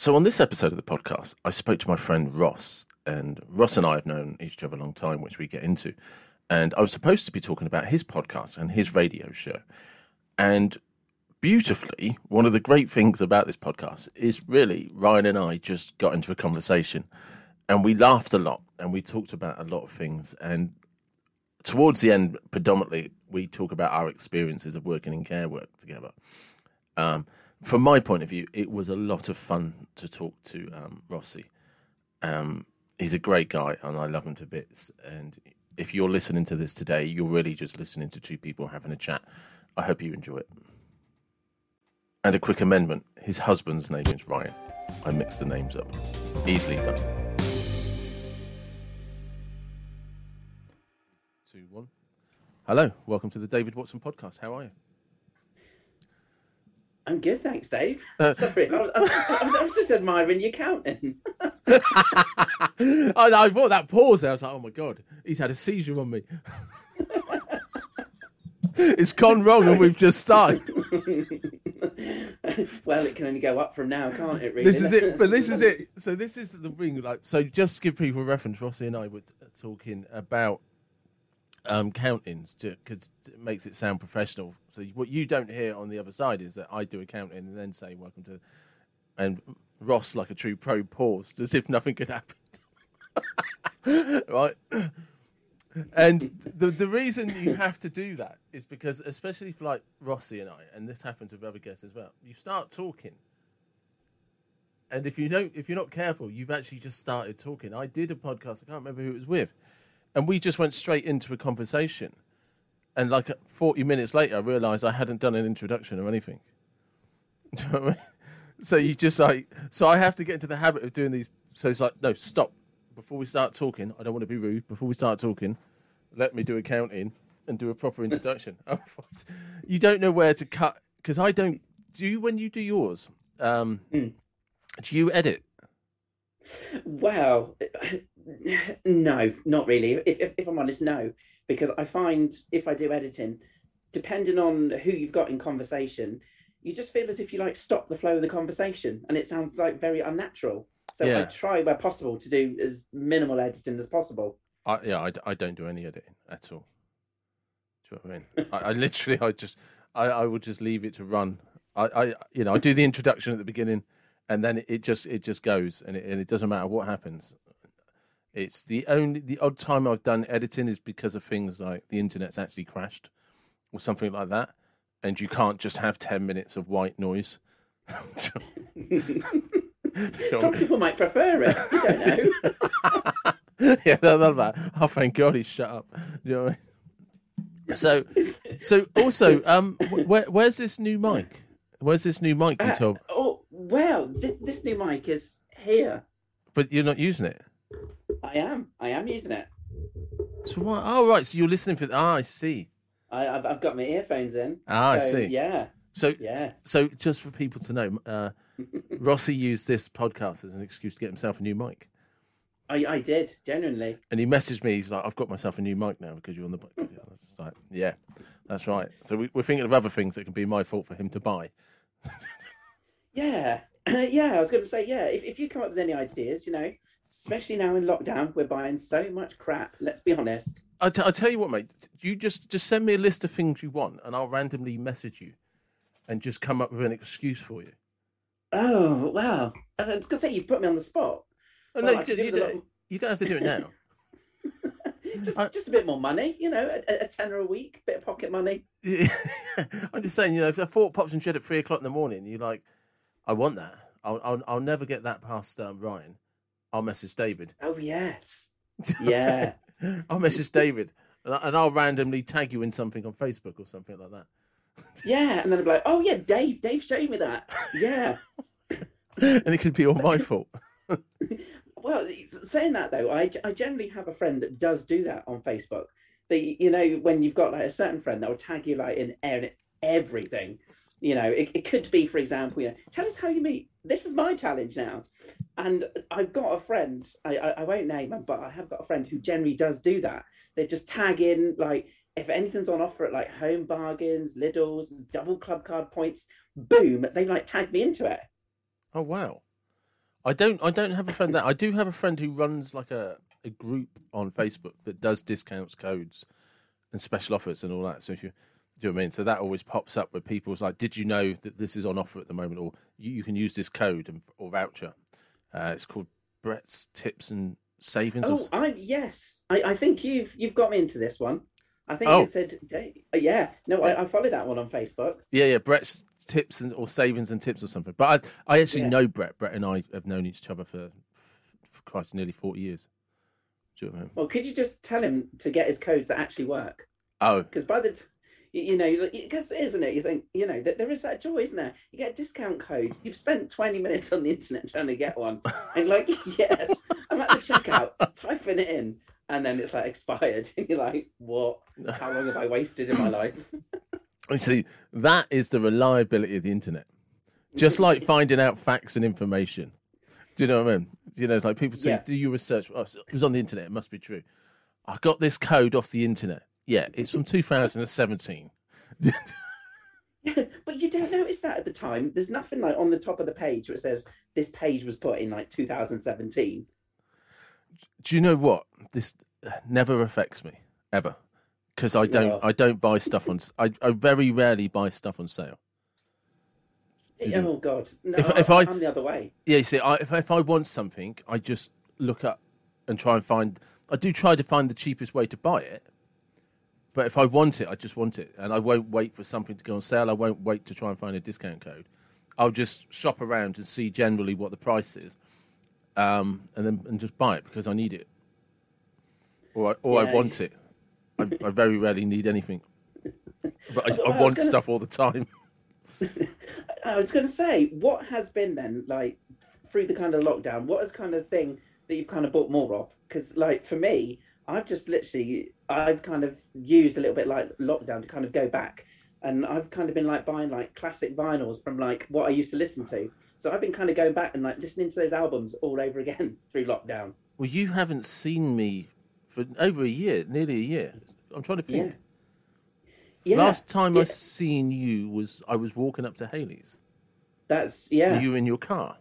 So, on this episode of the podcast, I spoke to my friend Ross, and Ross and I have known each other a long time, which we get into. And I was supposed to be talking about his podcast and his radio show. And beautifully, one of the great things about this podcast is really Ryan and I just got into a conversation and we laughed a lot and we talked about a lot of things. And towards the end, predominantly, we talk about our experiences of working in care work together. Um, from my point of view, it was a lot of fun to talk to um, Rossi. Um, he's a great guy, and I love him to bits. And if you're listening to this today, you're really just listening to two people having a chat. I hope you enjoy it. And a quick amendment: his husband's name is Ryan. I mixed the names up. Easily done. Two, one. Hello, welcome to the David Watson podcast. How are you? I'm good, thanks, Dave. Uh, Sorry, I was, I, was, I was, just admiring your counting. I, I thought that pause there. I was like, oh my god, he's had a seizure on me. it's gone wrong, and we've just started. well, it can only go up from now, can't it? Really? This is it. But this is it. So this is the ring. Like, so just give people a reference. Rossi and I were talking about um, countings because it makes it sound professional. So what you don't hear on the other side is that I do a counting and then say welcome to, and Ross like a true pro paused as if nothing could happen. right. And the the reason you have to do that is because, especially for like Rossi and I, and this happens with other guests as well. You start talking, and if you don't, if you're not careful, you've actually just started talking. I did a podcast. I can't remember who it was with, and we just went straight into a conversation. And like 40 minutes later, I realised I hadn't done an introduction or anything. You know I mean? So you just like, so I have to get into the habit of doing these. So it's like, no, stop. Before we start talking, I don't want to be rude. Before we start talking, let me do a counting and do a proper introduction. you don't know where to cut because I don't. Do you when you do yours? Um, mm. Do you edit? Well, no, not really. If, if, if I'm honest, no, because I find if I do editing, depending on who you've got in conversation, you just feel as if you like stop the flow of the conversation, and it sounds like very unnatural. So yeah. I try where possible to do as minimal editing as possible. I, yeah, I, I don't do any editing at all. Do you know what I mean? I, I literally, I just, I, I would just leave it to run. I, I, you know, I do the introduction at the beginning, and then it just, it just goes, and it, and it doesn't matter what happens. It's the only the odd time I've done editing is because of things like the internet's actually crashed or something like that, and you can't just have ten minutes of white noise. Some people might prefer it. You don't know. yeah, I love that. Oh, thank God he shut up. You know I mean? So, so also, um, where, where's this new mic? Where's this new mic you uh, told? Oh, well, this, this new mic is here. But you're not using it. I am. I am using it. So what? Oh right. So you're listening for. Ah, I see. I, have I've got my earphones in. Ah, so, I see. Yeah. So yeah. So just for people to know, uh, Rossi used this podcast as an excuse to get himself a new mic. I, I did genuinely. And he messaged me. He's like, "I've got myself a new mic now because you're on the." like, yeah, that's right. So we, are thinking of other things that can be my fault for him to buy. yeah, yeah. I was going to say, yeah. If if you come up with any ideas, you know, especially now in lockdown, we're buying so much crap. Let's be honest. I, t- I tell you what, mate. You just just send me a list of things you want, and I'll randomly message you, and just come up with an excuse for you. Oh wow! I was gonna say you put me on the spot. Oh, no, you, you, don't, you, don't, have to do it now. just, I, just a bit more money, you know, a, a tenner a week, bit of pocket money. I'm just saying, you know, if a thought pops in shed at three o'clock in the morning, you're like, I want that. I'll, I'll, I'll never get that past um, Ryan. I'll message David. Oh yes, yeah. I'll message David, and I'll randomly tag you in something on Facebook or something like that. yeah, and then I'm like, oh yeah, Dave, Dave showed me that. Yeah. and it could be all my fault. well, saying that though, I, I generally have a friend that does do that on Facebook. The you know when you've got like a certain friend that will tag you like in everything. You know, it, it could be, for example, you know, tell us how you meet. This is my challenge now. And I've got a friend, I, I, I won't name him, but I have got a friend who generally does do that. They just tag in, like, if anything's on offer at like home bargains, Lidl's, double club card points, boom, they like tag me into it. Oh, wow. I don't. I don't have a friend that. I do have a friend who runs like a, a group on Facebook that does discounts, codes, and special offers and all that. So if you do you know what I mean? So that always pops up where people's like, "Did you know that this is on offer at the moment, or you, you can use this code and, or voucher?" Uh, it's called Brett's Tips and Savings. or Oh, I yes, I, I think you've you've got me into this one. I think Oh. it said, uh, yeah, no, I, I followed that one on Facebook. Yeah, yeah, Brett's tips and or savings and tips or something. But I, I actually Yeah. know Brett. Brett and I have known each other for, for Christ, nearly forty years. Do you know what I mean? Well, could you just tell him to get his codes that actually work? Oh, Because by the t- you know, because isn't it? You think you know that there is that joy, isn't there? You get a discount code. You've spent twenty minutes on the internet trying to get one, and like, yes, I'm at the checkout, typing it in, and then it's like expired, and you're like, what? How long have I wasted in my life? you see, that is the reliability of the internet. Just like finding out facts and information. Do you know what I mean? You know, it's like people say, Yeah. "Do you research?" Oh, it was on the internet. It must be true. I got this code off the internet. Yeah, it's from 2017. but you don't notice that at the time. There's nothing like on the top of the page where it says this page was put in like 2017. Do you know what? This never affects me ever because I don't. No. I don't buy stuff on. s- I, I very rarely buy stuff on sale. Eh, you do? Oh God! No, If- I, if I- I'm the other way. Yeah, you see, I, if if I want something, I just look up and try and find. I do try to find the cheapest way to buy it. But if I want it, I just want it, and I won't wait for something to go on sale. I won't wait to try and find a discount code. I'll just shop around and see generally what the price is, um, and then and just buy it because I need it, or I, or I Yeah. want it. I, I very rarely need anything, but I, Well, I I want gonna- stuff all the time. I was going to say, what has been then like through the kind of lockdown? What is kind of thing that you've kind of bought more of? Because like for me, I've just literally I've kind of used a little bit like lockdown to kind of go back, and I've kind of been like buying like classic vinyls from like what I used to listen to. So I've been kind of going back and like listening to those albums all over again through lockdown. Well, you haven't seen me for over a year, nearly a year. I'm trying to think. Yeah. Yeah. Last time yeah, I seen you was I was walking up to Haley's. that's yeah. Were you in your car?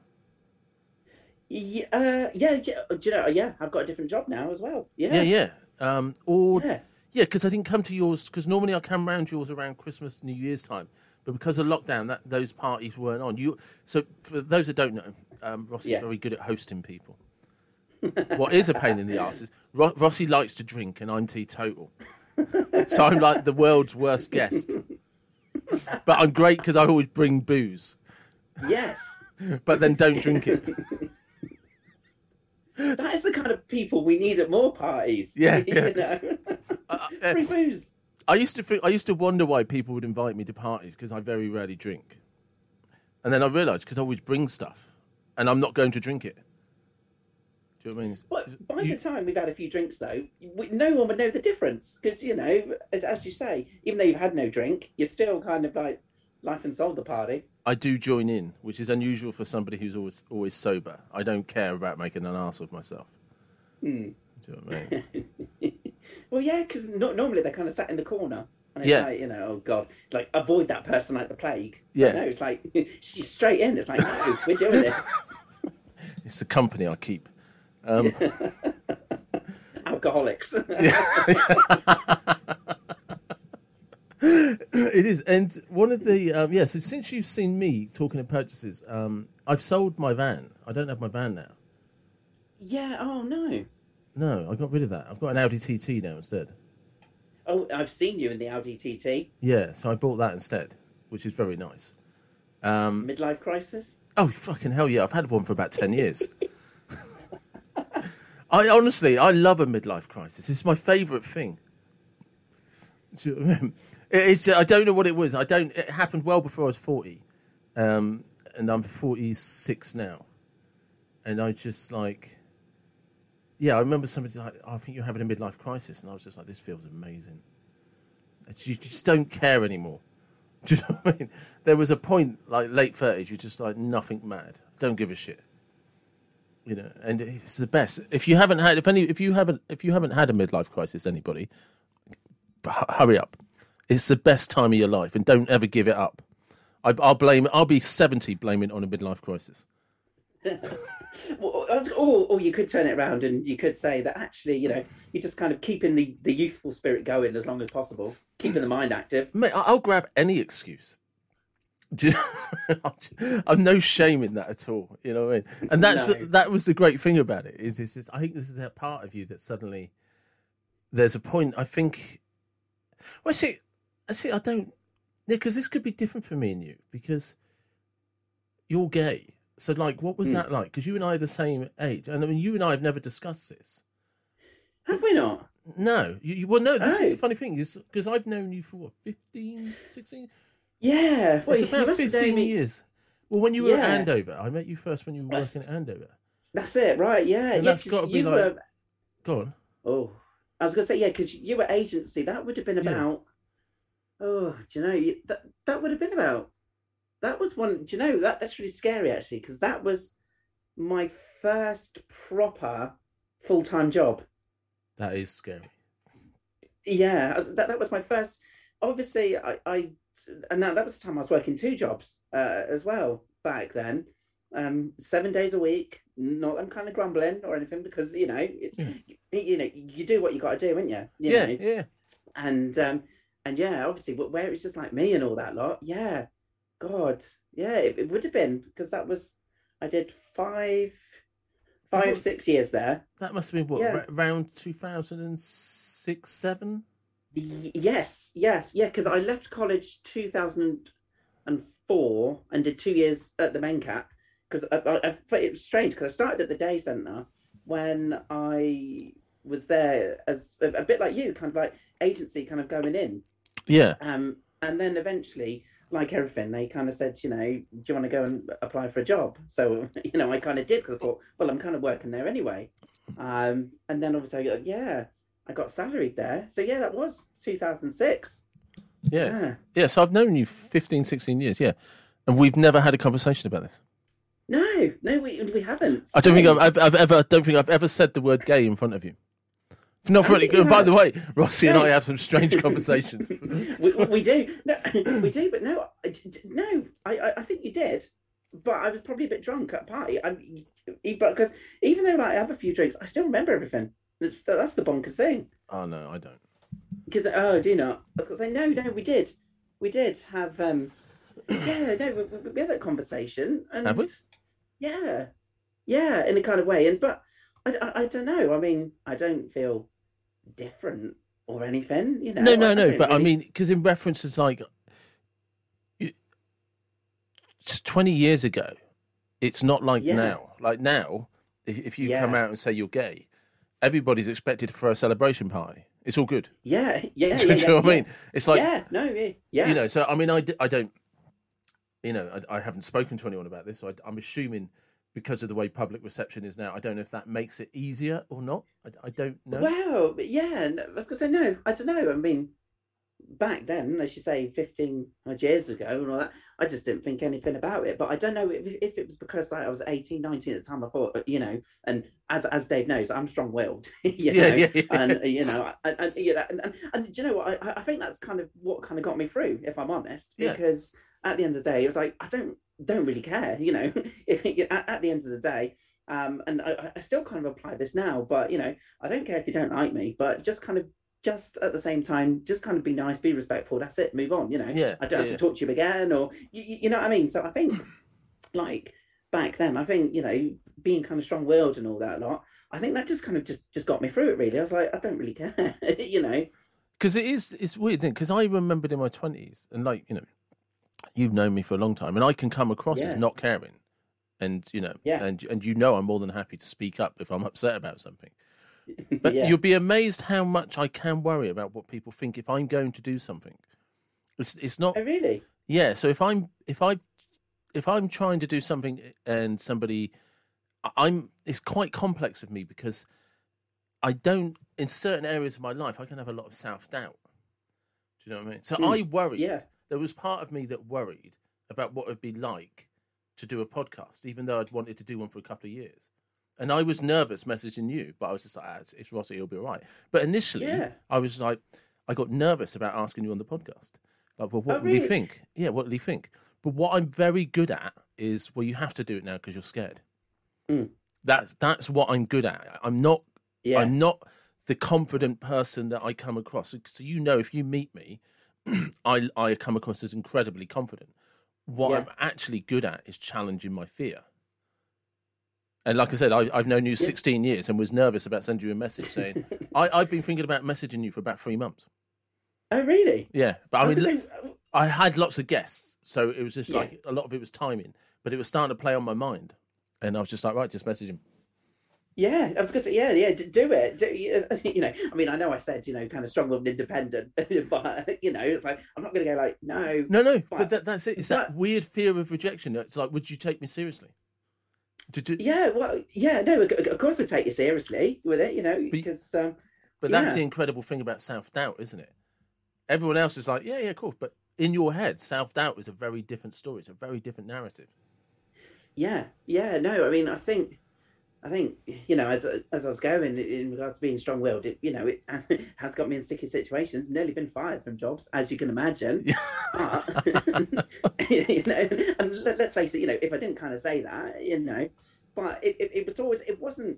Yeah, uh, yeah, yeah. Do you know? Yeah, I've got a different job now as well. Yeah, Yeah, yeah. Um, or yeah. yeah, because I didn't come to yours because normally I come round yours around Christmas, New Year's time, but because of lockdown, that those parties weren't on. You so for those that don't know, um, Rossi's Yeah. very good at hosting people. what is a pain in the arse is Ro- Rossi likes to drink and I'm teetotal, so I'm like the world's worst guest. But I'm great because I always bring booze, Yes. but then don't drink it. That is the kind of people we need at more parties. Yeah, you yeah. know? Uh, Free uh, booze. I used to think, I used to wonder why people would invite me to parties because I very rarely drink, and then I realised because I always bring stuff, and I'm not going to drink it. Do you know what I mean? But by You- the time we've had a few drinks, though, we, no one would know the difference because you know, as, as you say, even though you've had no drink, you're still kind of like life and soul the party. I do join in, which is unusual for somebody who's always always sober. I don't care about making an ass of myself. Hmm. Do you know what I mean? Well, yeah, because no, normally they're kind of sat in the corner. And it's Yeah. like, you know, oh God, like avoid that person like the plague. Yeah. No, it's like she's straight in. It's like, no, we're doing this. It's the company I keep. Um, Alcoholics. It is, and one of the um, yeah. So since you've seen me talking of purchases, um, I've sold my van. I don't have my van now. yeah, oh no. No, I got rid of that. I've got an Audi TT now instead. Oh, I've seen you in the Audi TT. Yeah, so I bought that instead, which is very nice. Um, Midlife crisis? oh fucking hell yeah! I've had one for about ten years. I honestly, I love a midlife crisis. It's my favourite thing. It's, I don't know what it was. I don't. It happened well before I was forty, um, and I'm forty six now, and I just like, yeah. I remember somebody like, "Oh, "I think you're having a midlife crisis," and I was just like, "This feels amazing." You just don't care anymore. Do you know what I mean? There was a point like late thirties, you're just like nothing mad. Don't give a shit. You know, and it's the best. If you haven't had, if any, if you haven't, if you haven't had a midlife crisis, anybody, hurry up. It's the best time of your life, and don't ever give it up. I, I'll blame. I'll be seventy blaming it on a midlife crisis. or, or you could turn it around and you could say that actually, you know, you're just kind of keeping the, the youthful spirit going as long as possible, keeping the mind active. Mate, I'll grab any excuse. I've no shame in that at all. You know what I mean? And that's No. that was the great thing about it. Is is is I think this is that part of you that suddenly there's a point. I think. Well, see, I see. I don't. Because this could be different for me and you because you're gay. So, like, what was Hmm. that like? Because you and I are the same age, and I mean, you and I have never discussed this. Have we not? No, you, you well, no. This is Oh. the funny thing is because I've known you for what 15, 16? Yeah. Well, It's about must have known 15 me- years. Well, when you were Yeah. at Andover, I met you first when you were That's- working at Andover. That's it, right? Yeah. And yeah, that's 'cause gotta be you like- were- Go on. Oh, I was going to say, yeah, because you were agency. That would have been Yeah. about. Oh, do you know you- that that would have been about? That was one. Do you know that that's really scary actually? Because that was my first proper full time job. That is scary. Yeah, that that was my first. Obviously, I, I and that, that was the time I was working two jobs uh, as well back then. Um, seven days a week. Not I'm kind of grumbling or anything because you know it's Yeah. you, you know you do what you got to do, wouldn't you? you yeah, know? yeah. and um and yeah obviously wh- where it's just like me and all that lot yeah god yeah it, it would have been because that was i did five five six years there That must have been what Yeah. around two thousand and six, seven. Yes yeah yeah because i left college 2004 and did two years at the main cap because uh, I, I, I, it was strange because i started at the day center when i was there as a, a bit like you kind of like agency kind of going in Yeah, Um, and then eventually, like everything, they kind of said, you know, do you want to go and apply for a job? So, you know, I kind of did because I thought, well, I'm kind of working there anyway. Um, and then obviously, I got, yeah, I got salaried there. So, yeah, that was 2006. yeah, Yeah. yeah. So I've known you 15, 16 years. Yeah, and we've never had a conversation about this. No, no, we, we haven't. I don't think I've, I've, I've ever. I don't think I've ever said the word gay in front of you. Not really. you By the way, Rossi and I have some strange conversations. we, we- do. No, we do, but no, I- no, I, I, think you did. But I was probably a bit drunk at a party. I, but because even though like, I have a few drinks, I still remember everything. That's, that's the bonkers thing. oh no, I don't. Because oh, do you not? I was going to say no, no, we did, we did have. um Yeah, no, we, we- we had that conversation, and Have we? Yeah, yeah, in a kind of way, and but I, I, I don't know. I mean, I don't feel different or anything. You know. No, no, no. But I mean, because in references like it's twenty years ago, it's not like Yeah. now. Like now, if, if you come out and say you're gay, everybody's expected for a celebration party. It's all good. yeah, yeah, Do yeah, you yeah, know what I mean? It's like yeah, no, yeah, yeah. you know. So I mean, I, I don't. You know, I, I haven't spoken to anyone about this, so I, I'm assuming because of the way public reception is now, I don't know if that makes it easier or not. I, I don't know. Well, but yeah, I was gonna say no. I don't know. I mean, back then, as you say, fifteen odd years ago and all that, I just didn't think anything about it. But I don't know if, if it was because like, I was 18, 19 at the time. I thought, uh, you know, and as as Dave knows, I'm strong-willed. Yeah, know? yeah, yeah. And you know, and, and, you know, and, and, and do you know what? I, I think that's kind of what kind of got me through, if I'm honest, Yeah. At the end of the day, it was like I don't don't really care. You know, if at, at the end of the day. Um, and I, I still kind of apply this now, but you know, I don't care if you don't like me, but just kind of, just at the same time, just kind of be nice, be respectful. That's it. Move on. You know, Yeah, I don't yeah. have to talk to you again, or you, you know what I mean. So I think, like back then, I think you know, being kind of strong-willed and all that lot. I think that just kind of just just got me through it. Really, I was like, I don't really care. you know, because it is it's weird because i remembered in my 20s and like you know you've known me for a long time and i can come across Yeah. as not caring and you know Yeah. and and you know i'm more than happy to speak up if i'm upset about something but yeah. you'll be amazed how much i can worry about what people think if i'm going to do something it's it's not Oh, really? yeah so if i'm if i if i'm trying to do something and somebody i'm it's quite complex with me because i don't in certain areas of my life i can have a lot of self-doubt do you know what i mean so Hmm. i worried Yeah. There was part of me that worried about what it'd be like to do a podcast even though i'd wanted to do one for a couple of years and i was nervous messaging you but i was just like ah, it's, it's rossi he'll be all right but initially Yeah. i was like i got nervous about asking you on the podcast like well what Oh, will he think yeah what will he think but what i'm very good at is well you have to do it now because you're scared Mm. That's that's what I'm good at. I'm not Yeah. I'm not the confident person that I come across. So you know, if you meet me, I I come across as incredibly confident. What Yeah. I'm actually good at is challenging my fear. And like I said, I, I've known you 16 years and was nervous about sending you a message saying, I, I've been thinking about messaging you for about three months. oh, really? Yeah. But I, I mean, say, I had lots of guests. So it was just Yeah. like a lot of it was timing, but it was starting to play on my mind. And I was just like, right, just message him. Yeah, I was going to say, yeah, yeah, do it. Do, you know, I mean, I know I said, you know, kind of strong and independent, but, you know, it's like, I'm not going to go like, no. No, no, But- but that, that's it. It's that but- weird fear of rejection. It's like, would you take me seriously? Did you, Yeah, well, yeah, no, of course I take you seriously with it, you know, because, um, But that's Yeah. the incredible thing about self doubt, isn't it? Everyone else is like, yeah, yeah, cool. But in your head, self doubt is a very different story. It's a very different narrative. yeah, yeah, no, I mean, I think, I think, you know, as as I was going in regards to being strong willed, it, you know, it has got me in sticky situations, nearly been fired from jobs, as you can imagine. But, you know, and let, us face it, you know, if I didn't kind of say that, you know, but it, it, it was always, it wasn't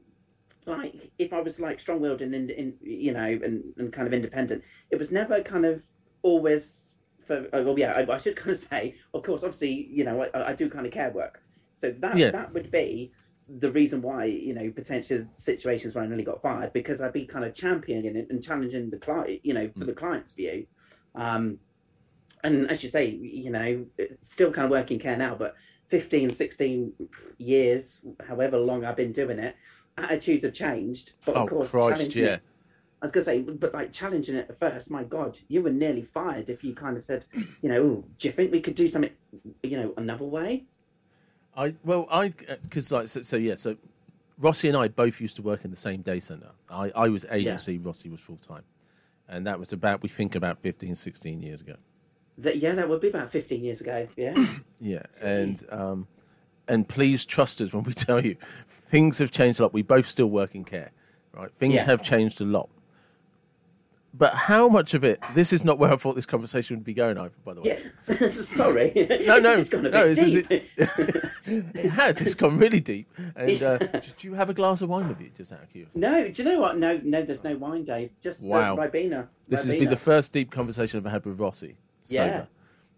like if I was like strong willed and, in, in, you know, and, and kind of independent, it was never kind of always for, oh, well, yeah, I, I should kind of say, of course, obviously, you know, I, I do kind of care work. So that, Yeah. that would be the reason why, you know, potential situations where I nearly got fired because I'd be kind of championing it and challenging the client, you know, for the client's view. Um, and as you say, you know, still kind of working care now, but 15, 16 years, however long I've been doing it, attitudes have changed. But of oh, course, Christ, yeah. it- I was going to say, but like challenging it at first, my God, you were nearly fired if you kind of said, you know, do you think we could do something, you know, another way? I well, I because like so, so yeah. So Rossi and I both used to work in the same day center. I I was agency, Rossi was full time, and that was about we think about 15, 16 years ago. That, yeah, that would be about 15 years ago. Yeah. Yeah, and um, and please trust us when we tell you things have changed a lot. We both still work in care, right? Things Yeah. have changed a lot. But how much of it? This is not where I thought this conversation would be going. Over, by the way, yeah. Sorry. No, no, it's gone no, it's- it has. It's gone really deep. And uh, did you have a glass of wine with you, just out of curiosity? no, do you know what? No, no, there's no wine, Dave. Just Wow. uh, Ribena. This has been the first deep conversation I've ever had with Rossi. Yeah.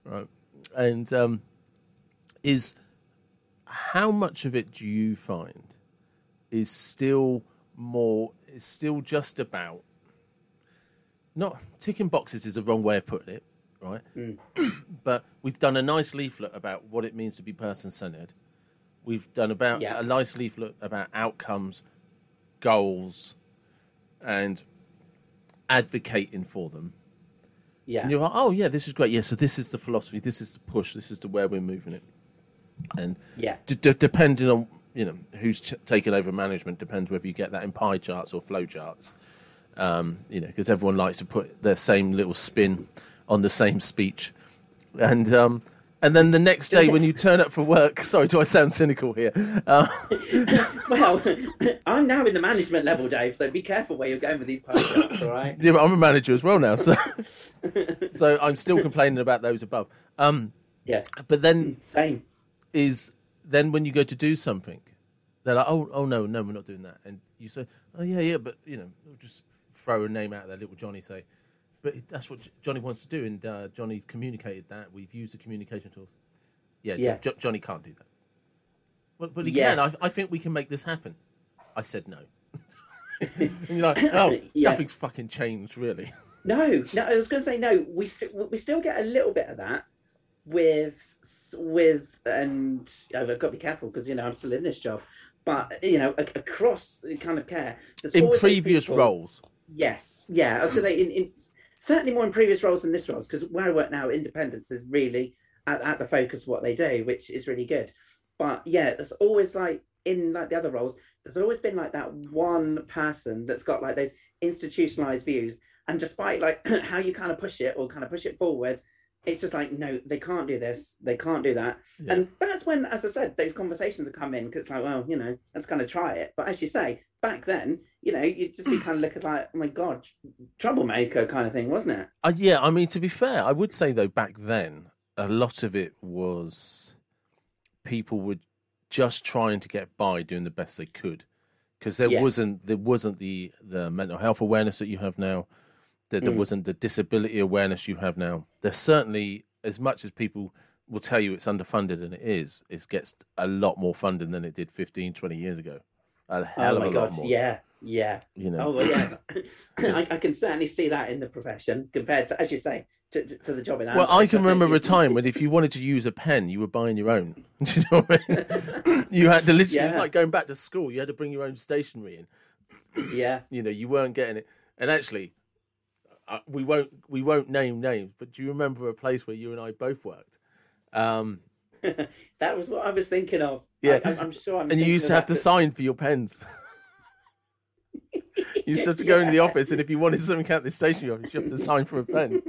Right? And um, is how much of it do you find is still more is still just about not ticking boxes is the wrong way of putting it, right? Mm. but we've done a nice leaflet about what it means to be person centered. We've done about Yeah. a nice leaflet about outcomes, goals, and advocating for them. Yeah. And you're like, oh yeah, this is great. Yeah, so this is the philosophy. This is the push. This is the where we're moving it. And Yeah. d- d- depending on you know who's ch- taken over management, depends whether you get that in pie charts or flow charts. Um, you know, because everyone likes to put their same little spin on the same speech, and um, and then the next day when you turn up for work, sorry, do I sound cynical here? Uh, well, I'm now in the management level, Dave, so be careful where you're going with these posts, all right? yeah, but I'm a manager as well now, so so I'm still complaining about those above. Um, Yeah. but then Same. is then when you go to do something, they're like, oh, oh no, no, we're not doing that, and you say, oh yeah, yeah, but you know, just throw a name out there, little Johnny say, but that's what Johnny wants to do, and uh, Johnny's communicated that. We've used the communication tools. Yeah, Yeah. Jo- Johnny can't do that. Well, but he Yes. can. I, I think we can make this happen. I said no. and you're like, oh, Yeah. nothing's fucking changed, really. No, no, I was going to say no. We st- we still get a little bit of that with with, and I've got to be careful because you know I'm still in this job, but you know a- across kind of care. there's In previous people- roles, Yes, yeah. To say in, in certainly more in previous roles than this roles because where I work now, independence is really at, at the focus of what they do, which is really good. But yeah, there's always like in like the other roles, there's always been like that one person that's got like those institutionalized views, and despite like how you kind of push it or kind of push it forward. It's just like no, they can't do this, they can't do that, Yeah. and that's when, as I said, those conversations have come in because it's like, well, you know, let's kind of try it. But as you say, back then, you know, you'd just be kind of looking like, oh my god, troublemaker kind of thing, wasn't it? Uh, yeah, I mean, to be fair, I would say though back then a lot of it was people were just trying to get by, doing the best they could, because there Yeah. wasn't there wasn't the the mental health awareness that you have now. There, there Mm. wasn't the disability awareness you have now. There's certainly as much as people will tell you it's underfunded, and it is. It gets a lot more funding than it did 15, 20 years ago. A hell oh of my a lot god, more. yeah, yeah. You know. Oh well, yeah. I, I can certainly see that in the profession compared to, as you say, to, to, to the job in. Well, I can remember a time when if you wanted to use a pen, you were buying your own. Do you know what I mean? you had to literally, Yeah. like going back to school. You had to bring your own stationery in. Yeah, You know, you weren't getting it. And actually, uh, we won't we won't name names, but do you remember a place where you and I both worked? Um, that was what I was thinking of. Yeah. I, I'm sure. I'm and you used to have to sign for your pens. you used to have to go into the office, and if you wanted something at the stationery office, you have to sign for a pen.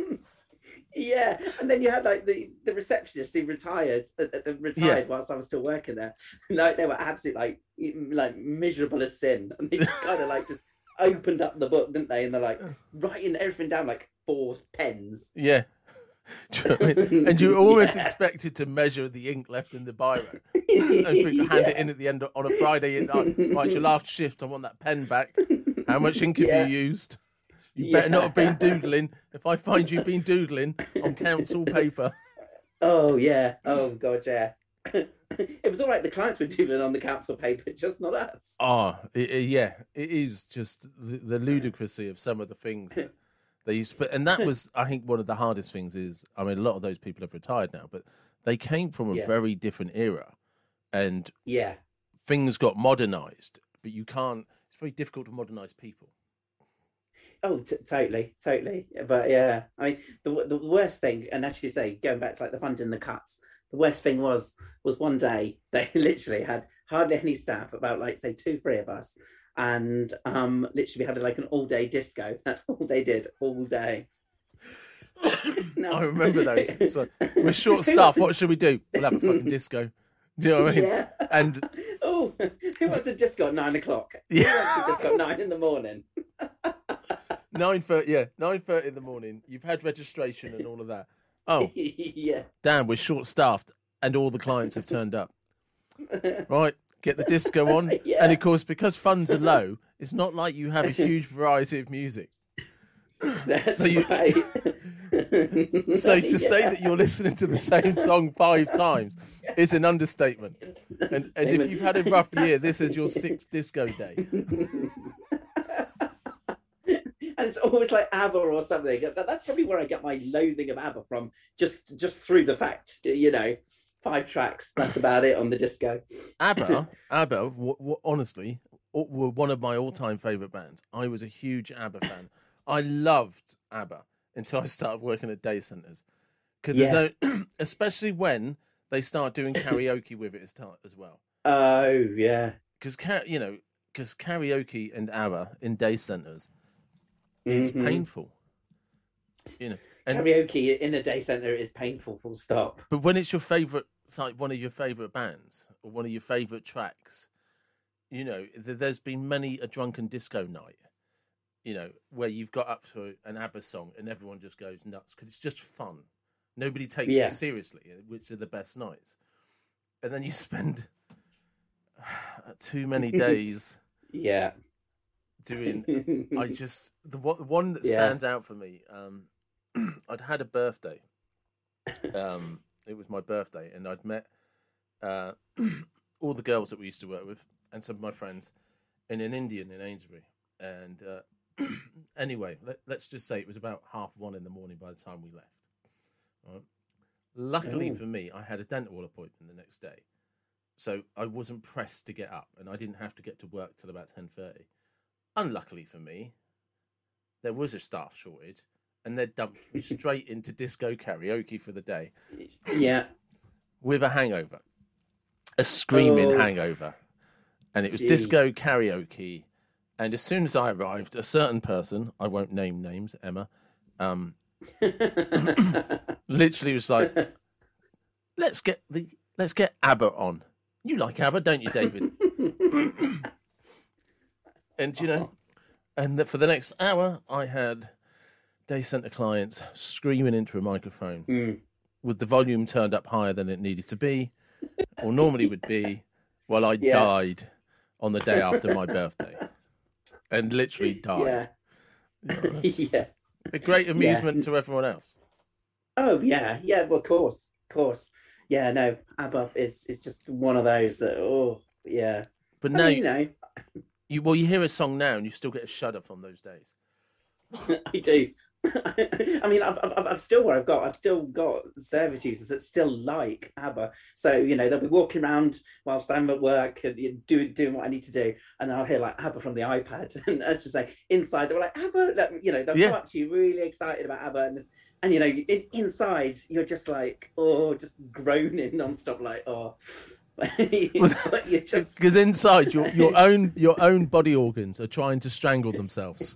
Yeah, and then you had like the, the receptionist who retired, uh, uh, retired Yeah. whilst I was still working there. Like they were absolutely like like miserable as sin, and they kind of like just opened up the book, didn't they? And they're like writing everything down like four pens. Yeah. Do you know I mean? and you're almost Yeah. expected to measure the ink left in the biro. and hand it in at the end of, on a Friday at night. Right, it's your last shift. I want that pen back. How much ink have Yeah. you used? You better not have been doodling. If I find you've been doodling on council paper, Oh yeah. Oh god, yeah. It was all right. The clients were doodling on the council paper, just not us. oh, it- yeah, it is just the, the ludicrousy of some of the things that they used. But and that was, I think, one of the hardest things is. I mean, a lot of those people have retired now, but they came from a Yeah. very different era, and Yeah. things got modernized. But you can't. It's very difficult to modernize people. Oh, t- totally, totally. But yeah, I mean, the the worst thing, and as you say, going back to like the funding, the cuts. The worst thing was was one day they literally had hardly any staff, about like say two, three of us, and um, literally we had like an all day disco. That's all they did all day. No. I remember those. Like, we're short staff. What should we do? We'll have a fucking disco. Do you know what I mean? Yeah. And oh, who wants a disco at nine o'clock? Yeah. disco at nine in the morning? nine thirty. Yeah, nine thirty in the morning. You've had registration and all of that. Oh, yeah. damn, we're short staffed, and all the clients have turned up. Right, get the disco on. Yeah. And of course, because funds are low, it's not like you have a huge variety of music. That's So you- right. So to say that you're listening to the same song five times is an understatement. And, and if you've had a rough year, this is your sixth disco day. And it's always like ABBA or something. That, that's probably where I get my loathing of ABBA from. Just just through the fact, you know, five tracks. That's about it on the disco. ABBA, ABBA, w- w- honestly, were one of my all-time favorite bands. I was a huge ABBA fan. I loved ABBA until I started working at day centers, because especially when they start doing karaoke with it as, ta- as well. Oh yeah. Because you know, because karaoke and ABBA in day centers is Mhm. painful. You know, and Karaoke in a day center is painful. Full stop. But when it's your favorite, it's like one of your favorite bands or one of your favorite tracks, you know, th- there's been many a drunken disco night, you know, where you've got up to an ABBA song and everyone just goes nuts because it's just fun. Nobody takes Yeah. it seriously, which are the best nights. And then you spend too many days Yeah. Doing. I just the one, that Yeah. stands out for me. Um, I'd had a birthday. Um, it was my birthday, and I'd met uh, all the girls that we used to work with, and some of my friends, in an Indian in Amesbury. And uh, anyway, let, let's just say it was about half one in the morning by the time we left. Right? Luckily Oh. for me, I had a dental appointment the next day, so I wasn't pressed to get up, and I didn't have to get to work till about ten thirty. Unluckily for me, there was a staff shortage, and they dumped me straight into disco karaoke for the day yeah. with a hangover, a screaming Oh. hangover, and it was Gee. disco karaoke. And as soon as I arrived, a certain person, I won't name names, Emma, um, literally was like, "Let's get the let's get ABBA on. You like ABBA, don't you, David?" and you know, and the, for the next hour, I had day center clients screaming into a microphone Mm. with the volume turned up higher than it needed to be, or normally would be. Well, I Yeah. died on the day after my birthday, and literally died. Yeah. yeah. A great amusement to everyone else. Oh yeah, yeah. Well, of course, of course. Yeah. No, ABBA is is just one of those that. Oh yeah. But I now mean, you know, you well, you hear a song now, and you still get a shudder from those days. I do. I mean, I've, I've, I've still where I've got, I've still got service users that still like ABBA. So you know, they'll be walking around whilst I'm at work and you know, doing doing what I need to do, and I'll hear like ABBA from the iPad, and as to say, inside they're like ABBA, like, you know, they'll Yeah. come up to you really excited about ABBA, and, and you know, in, inside you're just like, oh, just groaning nonstop, like, oh. just Because inside your your own your own body organs are trying to strangle themselves.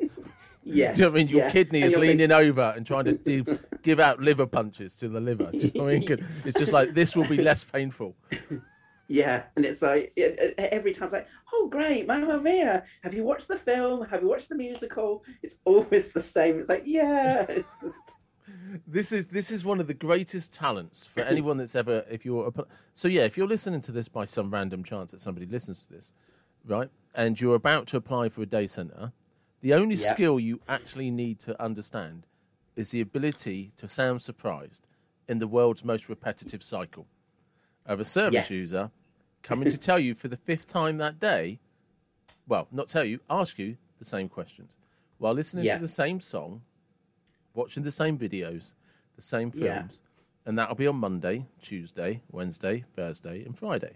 yes, Do you know what I mean? Your yeah. kidney is leaning over and trying to give, give out liver punches to the liver. Do you know what I mean? It's just like this will be less painful. Yeah, and it's like it, it- every time it's like, oh great, Mamma Mia! Have you watched the film? Have you watched the musical? It's always the same. It's like, yeah, it's just, This is this is one of the greatest talents for anyone that's ever. If you're a, so yeah, if you're listening to this by some random chance that somebody listens to this, right, and you're about to apply for a day centre, the only Yeah. skill you actually need to understand is the ability to sound surprised in the world's most repetitive cycle of a service Yes. user coming to tell you for the fifth time that day, well, not tell you, ask you the same questions while listening Yeah. to the same song, watching the same videos, the same films, Yeah. and that'll be on Monday, Tuesday, Wednesday, Thursday, and Friday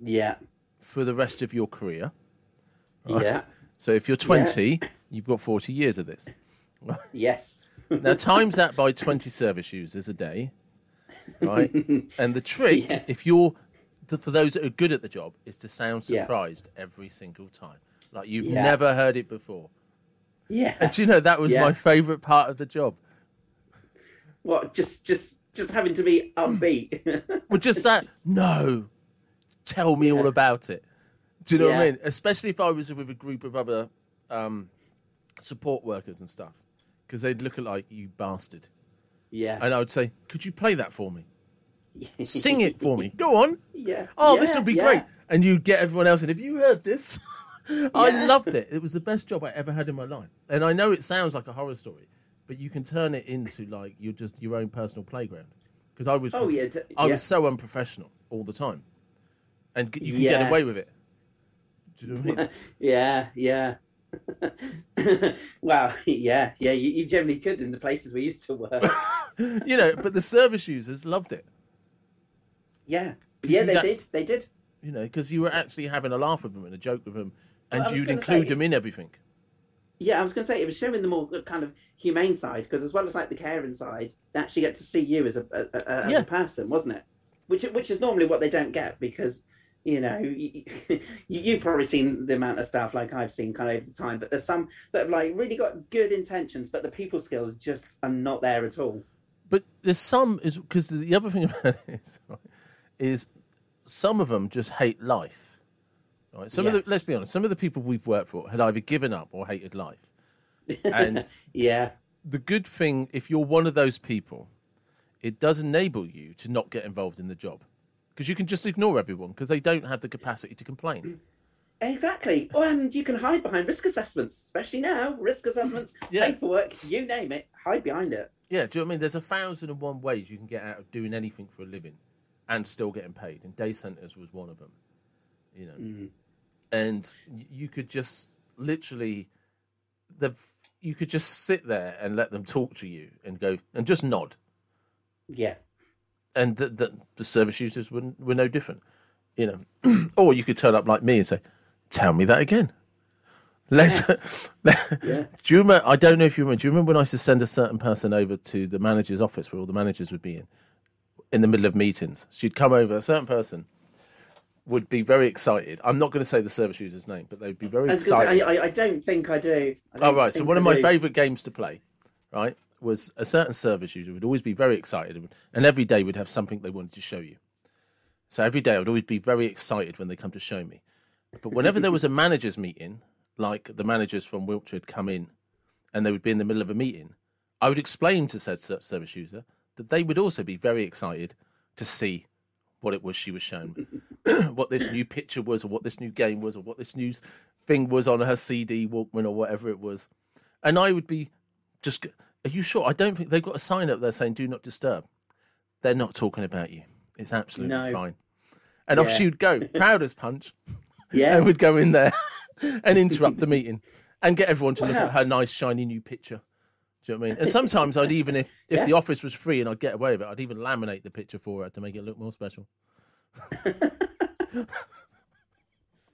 yeah, for the rest of your career. yeah, So if you're 20, you've got 40 years of this. yes, Now, times that by 20 service users a day, right? and the trick, Yeah. if you're, for those that are good at the job, is to sound Yeah. surprised every single time. Like you've Yeah. never heard it before. Yeah. And do you know, that was Yeah. my favourite part of the job. What? Just, just, just having to be upbeat. Well, just that, no, tell me all about it. Do you know what I mean? Especially if I was with a group of other um, support workers and stuff, because they'd look at like, you bastard. yeah, And I would say, could you play that for me? Sing it for me. Go on. yeah. Oh, this yeah, will be yeah. great. And you get everyone else in. Have you heard this? I Yeah. loved it. It was the best job I ever had in my life. And I know it sounds like a horror story, but you can turn it into like you're just your own personal playground. Because I was, Oh yeah, d- I yeah. was so unprofessional all the time, and you can get away with it. Do you know what I mean? yeah, yeah. wow, yeah, yeah. You, you generally could in the places we used to work. you know, but the service users loved it. Yeah, yeah, they did, they did. You know, because you were actually having a laugh with them and a joke with them, and Well, you'd include them in everything. Yeah, I was going to say it was showing the more kind of humane side because as well as like the caring side, they actually get to see you as a, a, a, as Yeah. a person, wasn't it? Which which is normally what they don't get because you know you, you, you've probably seen the amount of stuff like I've seen kind of over the time, but there's some that have like really got good intentions, but the people skills just are not there at all. But there's some is because the other thing about it is, is some of them just hate life. Right? Some Yeah. of the let's be honest, some of the people we've worked for had either given up or hated life. And yeah, the good thing, if you're one of those people, it does enable you to not get involved in the job because you can just ignore everyone because they don't have the capacity to complain. exactly. Oh, and you can hide behind risk assessments, especially now. Risk assessments, Yeah. paperwork, you name it, hide behind it. Yeah, do you know what I mean? There's a thousand and one ways you can get out of doing anything for a living and still getting paid. And day centers was one of them. You know, mm. And you could just literally, the you could just sit there and let them talk to you and go and just nod. Yeah, And the, the, the service users were, were no different, you know. or you could turn up like me and say, "Tell me that again." Let's. Yeah. Do you remember? I don't know if you remember. Do you remember when I used to send a certain person over to the manager's office where all the managers would be in, in the middle of meetings? She'd come over. A certain person would be very excited. I'm not going to say the service user's name, but they'd be very I, excited. say, I, I, I don't think I do. I Oh right. So one I of my do. favourite games to play, right, was a certain service user would always be very excited, and every day would have something they wanted to show you. So every day I would always be very excited when they come to show me. But whenever there was a managers meeting, like the managers from Wiltshire had come in, and they would be in the middle of a meeting, I would explain to said service user that they would also be very excited to see what it was she was showing. what this new picture was, or what this new game was, or what this new thing was on her CD Walkman or whatever it was, and I would be just. Are you sure? I don't think they've got a sign up there saying "Do not disturb." They're not talking about you. It's absolutely No. fine. And off she would go, proud as punch, Yeah. and would go in there and interrupt the meeting and get everyone to look at her nice shiny new picture. Do you know what I mean? And sometimes I'd even if if Yeah. the office was free and I'd get away with it, I'd even laminate the picture for her to make it look more special.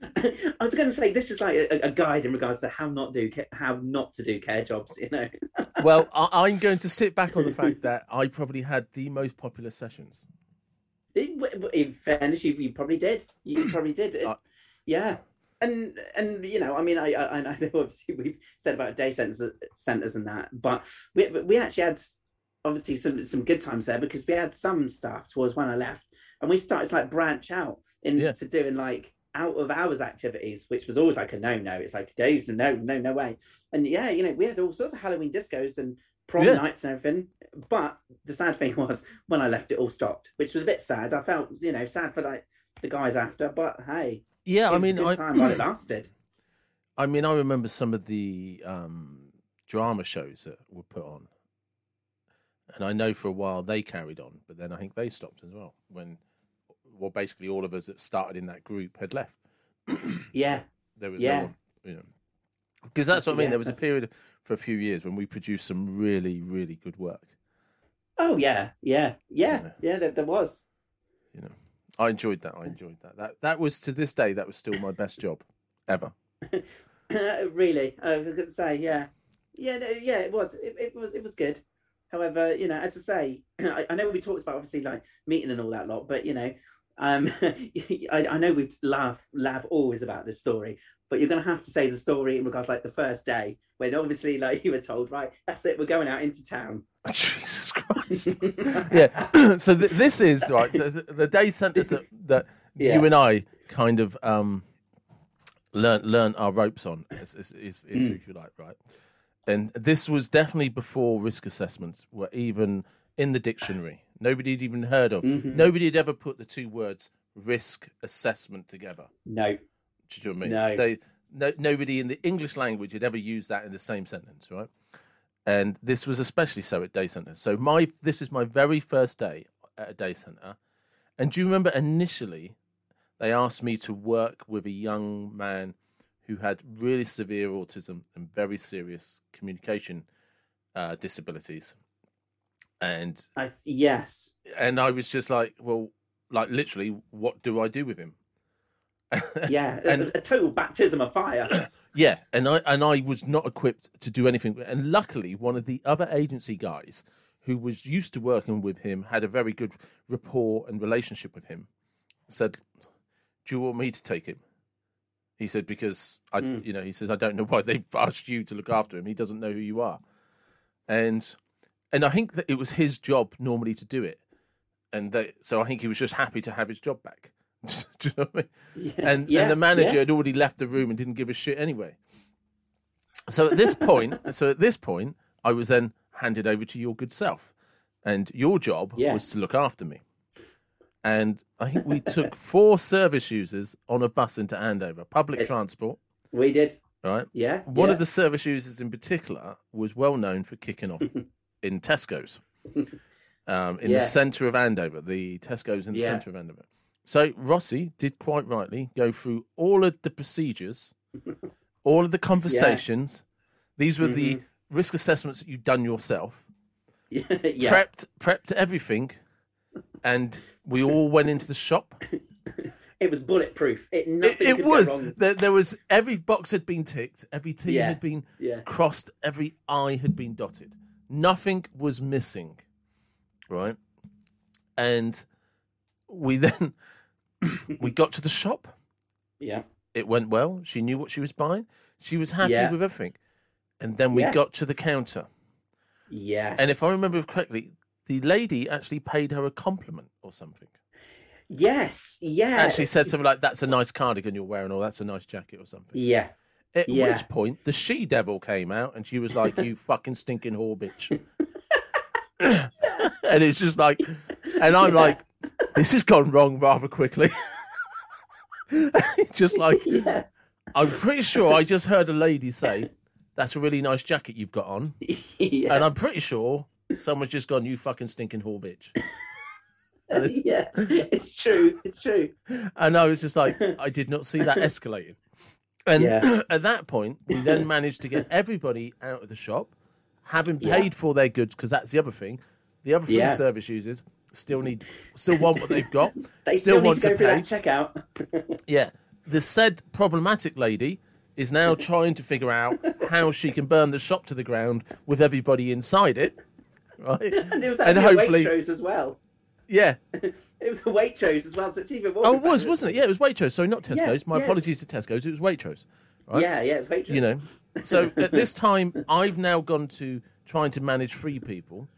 I was going to say this is like a, a guide in regards to how not do how not to do care jobs. You know. Well, I, I'm going to sit back on the fact that I probably had the most popular sessions. In in fairness, you, you probably did. You probably did. Uh, yeah. And and you know, I mean, I I, I know obviously we've said about day centers centers and that, but we we actually had obviously some some good times there because we had some staff towards when I left, and we started to like branch out into Yeah. doing like out of hours activities, which was always like a no no. It's like days no no no way. And yeah, you know, we had all sorts of Halloween discos and prom Yeah. nights and everything. But the sad thing was when I left, it all stopped, which was a bit sad. I felt you know sad for like the guys after, but hey, Yeah, I mean, I, time while it lasted. I mean, I remember some of the um, drama shows that were put on, and I know for a while they carried on, but then I think they stopped as well when, well, basically all of us that started in that group had left. Yeah, There was Yeah. no one, you know, because that's what I mean. Yeah, there was a period for a few years when we produced some really, really good work. oh yeah, yeah, yeah, Yeah. yeah. There, there was. You know, I enjoyed that. I enjoyed that. That that was to this day that was still my best job ever. really, I was going to say, yeah, yeah, no, yeah. It was, it, it was, it was good. However, you know, as I say, I, I know we talked about obviously like meeting and all that lot, but you know, um, I, I know we laugh, laugh always about this story, but you're going to have to say the story in regards like the first day when obviously like you were told, right, that's it, we're going out into town. Jesus Christ. yeah. so th- this is right. The, the, the day centers that, that Yeah. you and I kind of um, learn learn our ropes on, is, is, is, is Mm. if you like, right? And this was definitely before risk assessments were even in the dictionary. Nobody had even heard of. Mhm. Nobody had ever put the two words risk assessment together. No, Do you know what I mean? No. They, no, nobody in the English language had ever used that in the same sentence, right? And this was especially so at day centers. So my this is my very first day at a day center. And do you remember initially they asked me to work with a young man who had really severe autism and very serious communication uh, disabilities. And I yes, and I was just like, well, like literally, what do I do with him? yeah, And- a, a total baptism of fire. Yeah, and I and I was not equipped to do anything. And luckily, one of the other agency guys who was used to working with him had a very good rapport and relationship with him. Said, "Do you want me to take him?" He said, "Because I, Mm. you know," he says, "I don't know why they've asked you to look after him. He doesn't know who you are." And and I think that it was his job normally to do it, and that, so I think he was just happy to have his job back. do you know what I mean? Yeah, and yeah, and the manager yeah. had already left the room and didn't give a shit anyway. So at this point, so at this point, I was then handed over to your good self, and your job was to look after me. And I think we took four service users on a bus into Andover, public It- transport, We did. right? Yeah. One of the service users in particular was well known for kicking off in Tesco's, um, in Yeah. the centre of Andover, the Tesco's in the Yeah. centre of Andover. So Rossi did quite rightly go through all of the procedures, all of the conversations. These were the Mm-hmm. risk assessments that you'd done yourself, yeah. yeah. prepped, prepped everything, and we all went into the shop. It was bulletproof. It It, it was there, there was every box had been ticked, every T Yeah. had been Yeah. crossed, every I had been dotted. Nothing was missing, right? And we then we got to the shop. Yeah. It went well. She knew what she was buying. She was happy Yeah. with everything. And then we Yeah. got to the counter. Yeah. And if I remember correctly, the lady actually paid her a compliment or something. Yes. Yeah. Actually said something like, "That's a nice cardigan you're wearing," or "That's a nice jacket," or something. Yeah. At Yeah. which point, the she devil came out, and she was like, "You fucking stinking whore, bitch." and it's just like, and I'm Yeah. like, this has gone wrong rather quickly. just like yeah. I'm pretty sure I just heard a lady say, "That's a really nice jacket you've got on," yeah. and I'm pretty sure someone's just gone, "You fucking stinking whore bitch." it's- yeah, it's true. It's true. And I was just like, I did not see that escalating. And Yeah. at that point, we then managed to get everybody out of the shop, having Yeah. paid for their goods, because that's the other thing. The other free Yeah. service users still need, still want what they've got, They still, still, need want to go to pay. that checkout. Yeah. The said problematic lady is now trying to figure out how she can burn the shop to the ground with everybody inside it. Right? and it was And hopefully- as well. Yeah. It was a Waitrose as well, so it's even more. Oh, it was, wasn't it? Yeah, it was Waitrose. Sorry, not Yeah, Tesco's. My yeah. apologies to Tesco's. It was Waitrose. Right? Yeah, yeah, Waitrose. you know. So at this time, I've now gone to trying to manage free people,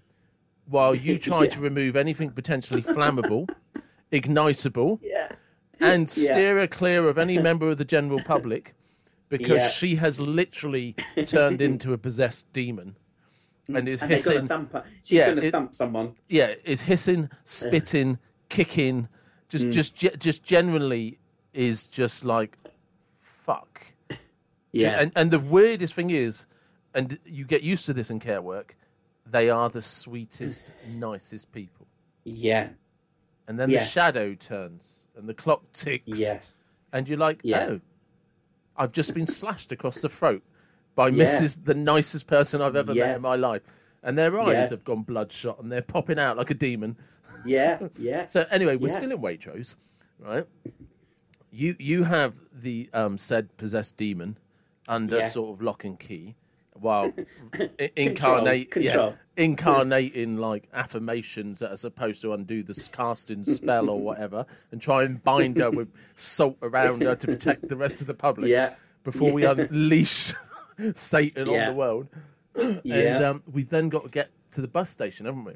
while you try to remove anything potentially flammable, ignitable, Yeah. and Yeah. steer her clear of any member of the general public, because Yeah. she has literally turned into a possessed demon, and is And hissing. She's Yeah, gonna it- thump someone. Yeah, is hissing, spitting, kicking, Mm. just just ge- just generally is just like fuck. Yeah. And and the weirdest thing is, and you get used to this in care work, they are the sweetest, nicest people. yeah. And then Yeah. the shadow turns and the clock ticks. Yes. And you're like, Yeah. oh, I've just been slashed across the throat by Yeah. Mrs. the nicest person I've ever Yeah. met in my life. And their eyes have gone bloodshot and they're popping out like a demon. Yeah. Yeah. So anyway, we're Yeah. still in Waitrose, right? You you have the um, said possessed demon under Yeah. sort of lock and key, while incarnate Control. yeah incarnating like affirmations that are supposed to undo the s- casting spell or whatever, and try and bind her with salt around her to protect the rest of the public. Yeah. Before we unleash Satan on the world, and Yeah. um, we then got to get to the bus station, haven't we?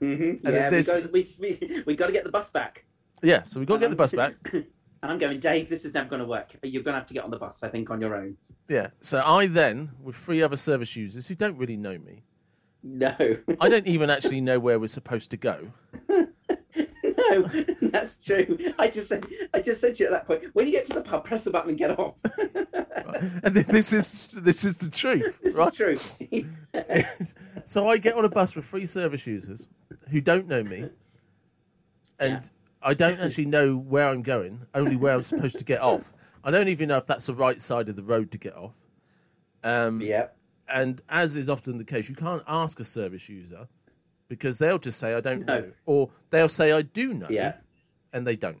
Hmm and Yeah. We got we, we, we got to get the bus back. Yeah, so we got to get the bus back. And I'm going, Dave. This is never going to work. You're going to have to get on the bus. I think on your own. Yeah. So I then, with three other service users who don't really know me, No. I don't even actually know where we're supposed to go. no, that's true. I just said, I just said to you at that point, when you get to the pub, press the button and get off. And this is this is the truth, this right? is true. so I get on a bus with three service users who don't know me, and. I don't actually know where I'm going, only where I'm supposed to get off. I don't even know if that's the right side of the road to get off. Um, yeah. and as is often the case, you can't ask a service user because they'll just say I don't No. know, or they'll say I do know, Yeah. and they don't.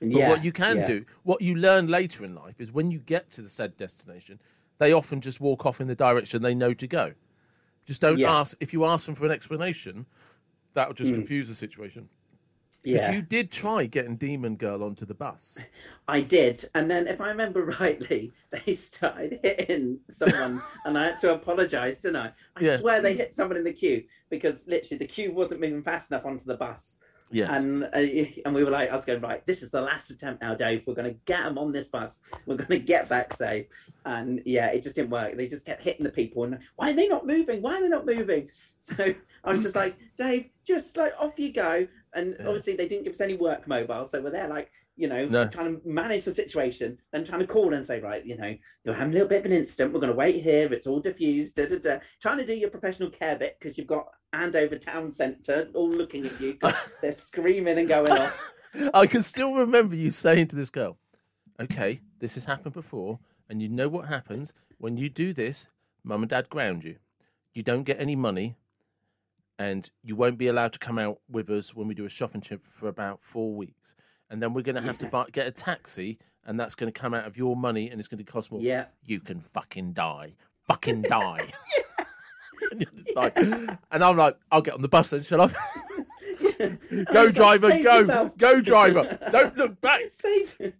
But yeah. what you can yeah. do, what you learn later in life, is when you get to the said destination, they often just walk off in the direction they know to go. Just don't Yeah. ask. If you ask them for an explanation, that would just hmm. confuse the situation. Yeah. you did try getting Demon Girl onto the bus. I did, and then if I remember rightly, they started hitting someone, and I had to apologise, didn't I? I Yeah. swear they hit someone in the queue because literally the queue wasn't moving fast enough onto the bus, Yes. and uh, and we were like, I was going right. This is the last attempt now, Dave. We're going to get them on this bus. We're going to get back safe, and yeah, it just didn't work. They just kept hitting the people, and why are they not moving? Why are they not moving? So I was just like, Dave, just like off you go. And Yeah. obviously they didn't give us any work mobile, so we're there like you know, No. trying to manage the situation, then trying to call and say, right, you know, you're having a little bit of an incident. We're going to wait here. It's all diffused. Da, da, da. Trying to do your professional care bit because you've got Andover Town Centre all looking at you 'cause they're screaming and going off. I can still remember you saying to this girl, "Okay, this has happened before, and you know what happens when you do this. Mum and Dad ground you. You don't get any money, and you won't be allowed to come out with us when we do a shopping trip for about four weeks. And then we're going to have to buy, get a taxi, and that's going to come out of your money, and it's going to cost more. Yeah. You can fucking die, fucking die." and, like- and I'm like, I'll get on the bus then, shall I? Go, like, driver, "Save go, yourself." go, driver. Don't look back. Save,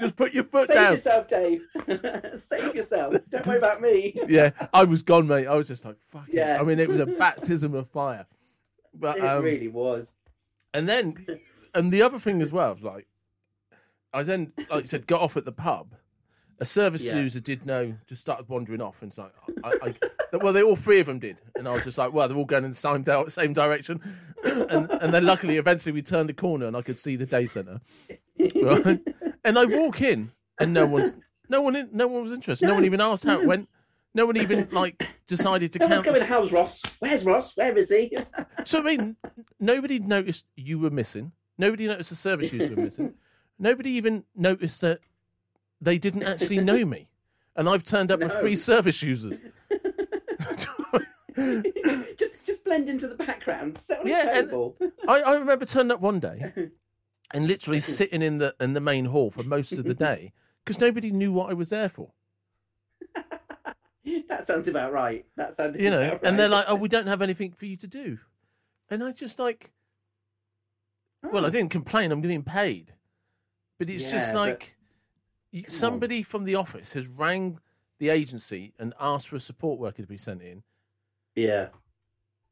Just put your foot save down. Save yourself, Dave. save yourself. Don't worry about me. Yeah, I was gone, mate. I was just like, fuck it. Yeah. I mean, it was a baptism of fire. But It um, really was. And then, and the other thing as well, like, I then, like you said, got off at the pub. A service Yeah. user did know, just started wandering off, and it's like, I, I, well, they all three of them did, and I was just like, well, they're all going in the same di- same direction, and and then luckily, eventually, we turned the corner, and I could see the day centre. right? and I walk in, and no one's no one in, no one was interested. No, one even asked how it went. No one even like decided to No count. going, how's Ross? Where's Ross? Where is he? So I mean, nobody noticed you were missing. Nobody noticed the service shoes were missing. Nobody even noticed that they didn't actually know me, and I've turned up with free service users. just just blend into the background. So Yeah. I, I remember turning up one day and literally sitting in the in the main hall for most of the day because nobody knew what I was there for. that sounds about right. That sounds You know, about and they're like, "Oh, we don't have anything for you to do," and I just like, well, I Oh. didn't complain. I'm getting paid, but it's just Yeah, but- like y somebody from the office has rang the agency and asked for a support worker to be sent in, Yeah.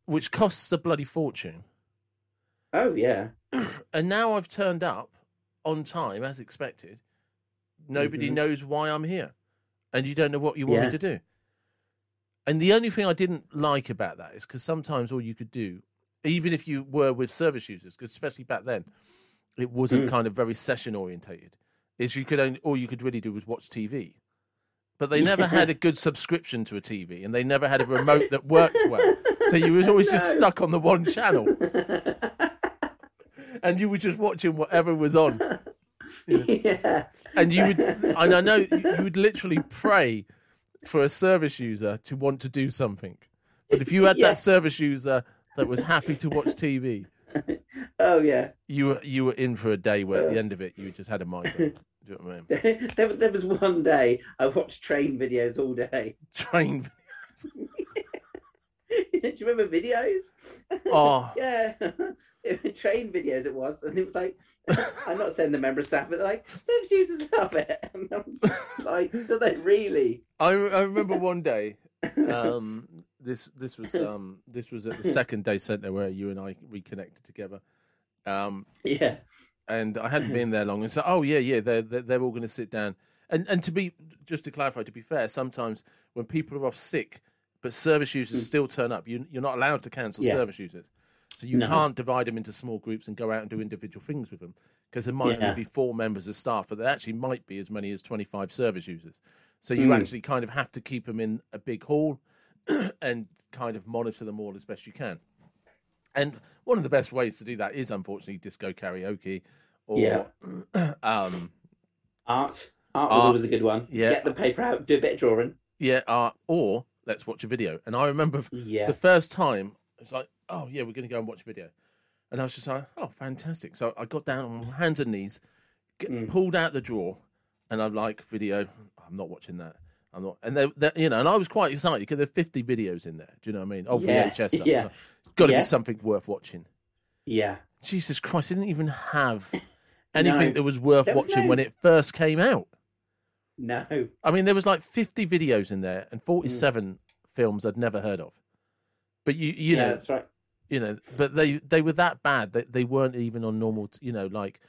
which costs a bloody fortune. Oh yeah. and now I've turned up on time as expected. Nobody Mhm. knows why I'm here, and you don't know what you want Yeah. me to do. And the only thing I didn't like about that is because sometimes all you could do, even if you were with service users, because especially back then, it wasn't Mm. kind of very session orientated. Is you could only all you could really do was watch TV, but they never had a good subscription to a TV, and they never had a remote that worked well. So you was always just stuck on the one channel and you were just watching whatever was on. yeah. And you would, and I know you would literally pray for a service user to want to do something. But if you had that service user that was happy to watch TV, Oh yeah. you were you were in for a day where at the end of it you just had a migraine. Do you know what I mean? there, there was one day I watched train videos all day. Train. Do you remember videos? Oh, Yeah, train videos it was, and it was like, I'm not saying the member of staff, but they're like service users love it. And I was like, do they really? I, I remember one day. Um, this this was um this was at the second day centre where you and I reconnected together. Um, Yeah, and I hadn't been there long, and so oh yeah, yeah, they're they're, they're all going to sit down. And and to be just to clarify, to be fair, sometimes when people are off sick, but service users still turn up, you you're not allowed to cancel Mm. Yeah. service users, so you No. can't divide them into small groups and go out and do individual things with them because there might Yeah. only be four members of staff, but there actually might be as many as twenty five service users. So you Mm. actually kind of have to keep them in a big hall and kind of monitor them all as best you can. And one of the best ways to do that is unfortunately disco karaoke or Yeah. um art. Art was Art, always a good one. yeah. Get the paper out, do a bit of drawing. yeah art or let's watch a video. And I remember Yeah, the first time it's like, oh yeah, we're going to go and watch a video. And I was just like, oh, fantastic. So I got down on my hands and knees, get, Mm. pulled out the drawer, and I'm like, video, I'm not watching that. I'm not, and they, they you know, and I was quite excited because there are 50 videos in there. Do you know what I mean? Oh, Yeah, VHS stuff. yeah. It's got to Yeah. be something worth watching. yeah. Jesus Christ, I didn't even have anything No. that was worth was watching no- when it first came out. No, I mean, there was like 50 videos in there and 47 Mm. films I'd never heard of. But you, you yeah, know, that's right. you know, but they they were that bad that they weren't even on normal, t- you know, like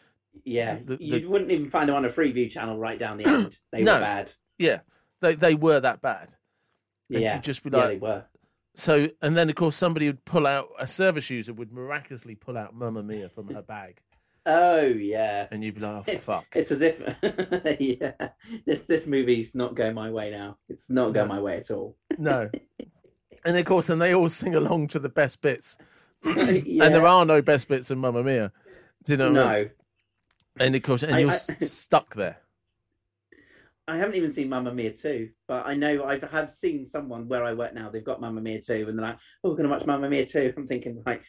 Yeah, the- the- you wouldn't even find them on a Freeview channel right down the end. They No. were bad. yeah, they they were that bad. And Yeah, just be like, yeah, they were. so, and then of course somebody would pull out a service user would miraculously pull out Mamma Mia from her bag, Oh yeah. and you'd be like, oh It's, fuck, it's as if yeah, this this movie's not going my way now. It's not going No. my way at all. no. And of course, and they all sing along to the best bits, yeah. and there are no best bits in Mamma Mia. Do you know? What I mean? no. And of course, and I- you're I- stuck there. I haven't even seen Mamma Mia 2, but I know I have seen someone where I work now. They've got Mamma Mia 2, and they're like, "Oh, we're going to watch Mamma Mia 2." I'm thinking, like,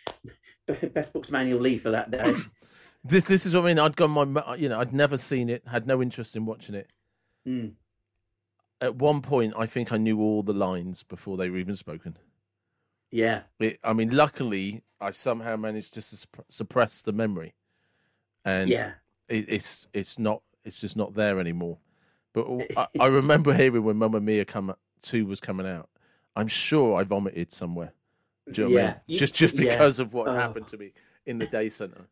best books manual leave for that day. This, this is what I mean. I'd gone my, you know, I'd never seen it, had no interest in watching it. Mm. At one point, I think I knew all the lines before they were even spoken. Yeah, It, I mean, luckily, I somehow managed to suppress the memory, and yeah, it, it's it's not it's just not there anymore. But I, I remember hearing when Mamma Mia come two was coming out. I'm sure I vomited somewhere. You know what I Yeah. mean? You- just just yeah. because of what Oh. happened to me in the day center.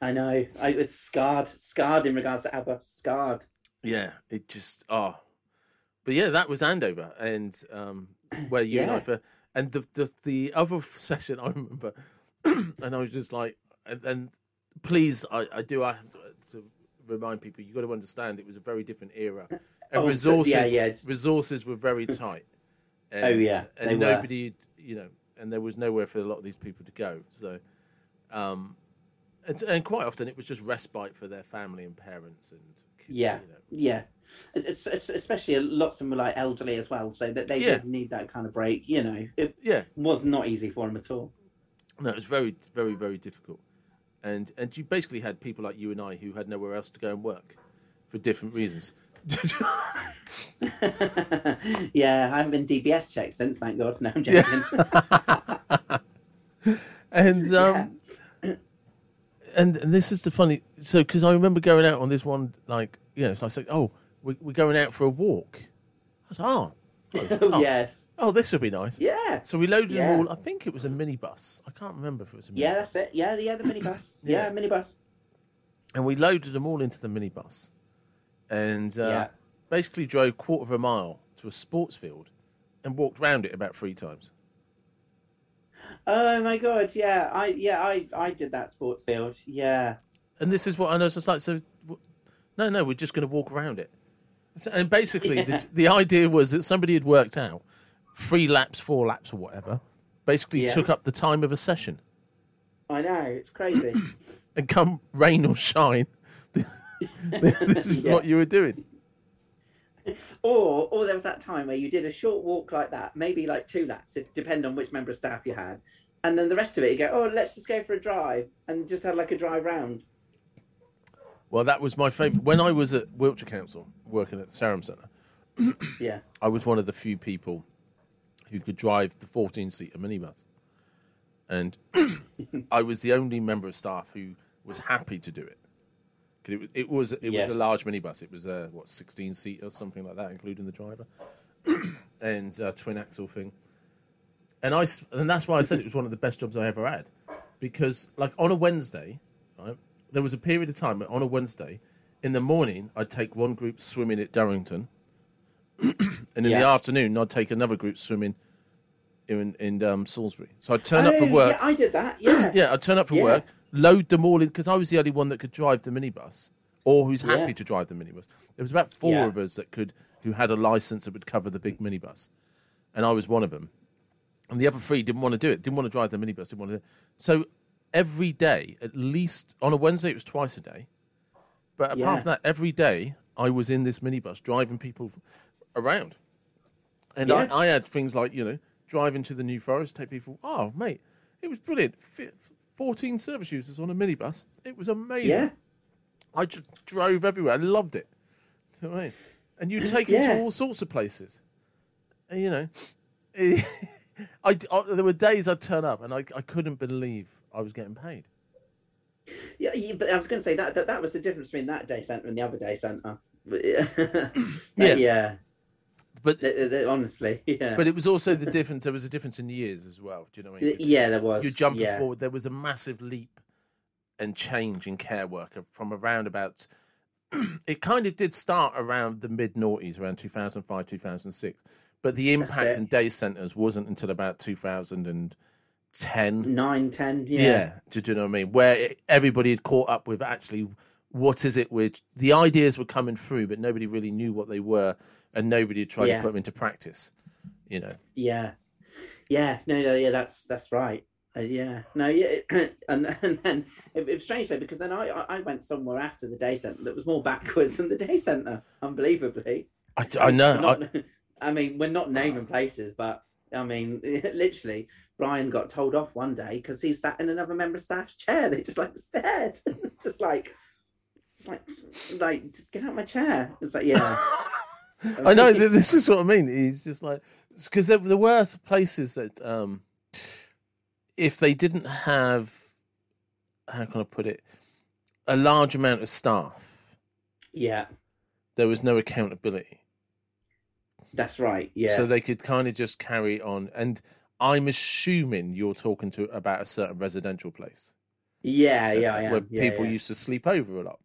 I know. I it's scarred, scarred in regards to ABBA, scarred. Yeah, it just oh, but yeah, that was Andover, and um, where you and I Yeah. for and the the the other session I remember, and I was just like, and, and please, I I do I have to, to remind people, you've got to understand it was a very different era, and Oh, so- resources yeah, yeah, resources were very tight. And, Oh, yeah, and they were. nobody, you know, and there was nowhere for a lot of these people to go. So, um, and, and quite often it was just respite for their family and parents and Yeah, you know. yeah. It's, it's, especially lots of them were like elderly as well, so that they Yeah. did need that kind of break. You know, it yeah. was not easy for them at all. No, it was very, very, very difficult, and and you basically had people like you and I who had nowhere else to go and work for different reasons. yeah, I haven't been DBS checked since. Thank God. No, I'm joking. and um, and, and this is the funny. So because I remember going out on this one, like you know, so I said, "Oh, we, we're going out for a walk." I was oh, oh, yes. oh, this would be nice. Yeah. So we loaded Yeah. them all. I think it was a minibus. I can't remember if it was a minibus. Yeah, that's it. Yeah, yeah, the minibus. yeah, Yeah. minibus. and we loaded them all into the minibus, and uh, Yeah. basically drove quarter of a mile to a sports field, and walked round it about three times. Oh my god, yeah, I yeah I I did that sports field. Yeah, And this is what I know. It's like so. No, no, we're just going to walk around it. So, and basically, Yeah. the, the idea was that somebody had worked out three laps, four laps, or whatever. Basically, Yeah. took up the time of a session, I know it's crazy. and come rain or shine, this is Yeah. what you were doing. or or there was that time where you did a short walk like that, maybe like two laps, if depend on which member of staff you had, and then the rest of it you go, oh, let's just go for a drive, and just had like a drive round. Well, that was my favourite. When I was at Wiltshire Council working at Sarum Centre, Yeah, I was one of the few people who could drive the 14 seater minibus. And I was the only member of staff who was happy to do it. It, was- it was it Yes. was a large minibus. It was a what 16 seat or something like that, including the driver, and a twin axle thing. And I and that's why I said it was one of the best jobs I ever had, because like on a Wednesday, right, there was a period of time on a Wednesday, in the morning I'd take one group swimming at Durrington, and in the afternoon I'd take another group swimming in in um, Salisbury. So I'd turn up for Oh, work. Yeah, I did that. Yeah, Yeah, I'd turn up for Yeah. work, load them all in because I was the only one that could drive the minibus or who's happy Yeah. to drive the minibus. There was about four Yeah. of us that could who had a license that would cover the big minibus, and I was one of them. And the other three didn't want to do it, didn't want to drive the minibus, didn't want to. So every day, at least on a Wednesday, it was twice a day. But apart Yeah. from that, every day I was in this minibus driving people around. And. I, I had things like, you know, driving to the New Forest, take people, oh, mate, it was brilliant. Fi 14 service users on a minibus. It was amazing. yeah, I just drove everywhere. I loved it. You know I mean? And you take it to all sorts of places. And, you know, I, I- there were days I'd turn up and I, I couldn't believe I was getting paid. yeah. yeah but I was going to say that, that that was the difference between that day centre and the other day centre. Yeah, Yeah. But honestly, yeah. but it was also the difference. There was a difference in years as well. Do you know what I mean? yeah, there was. You're jumping yeah. forward. There was a massive leap and change in care work from around about. it kind of did start around the mid noughties, around 2005, 2006. But the impact in day centres wasn't until about 2010. Nine, ten. Yeah. Yeah. Do, do you know what I mean? Where it, everybody had caught up with actually what is it which the ideas were coming through, but nobody really knew what they were, and nobody tried Yeah. to put them into practice. You know. Yeah, yeah, no, no, yeah, that's that's right. Uh, yeah, no, yeah, and, and then it, it was strange though because then I I I went somewhere after the day centre that was more backwards than the day centre, unbelievably. I, I know. I, Not- I mean, we're not naming places, but I mean, literally, Brian got told off one day because he sat in another member of staff's chair. They just like stared, just like, just like, like, just get out my chair. It was like, yeah, I know this is what I mean. He's just like because there, there were places that um, if they didn't have how can I put it a large amount of staff, yeah, there was no accountability. that's right. Yeah, So they could kind of just carry on. And I'm assuming you're talking to about a certain residential place yeah, yeah, am. where yeah, people yeah. used to sleep over a lot.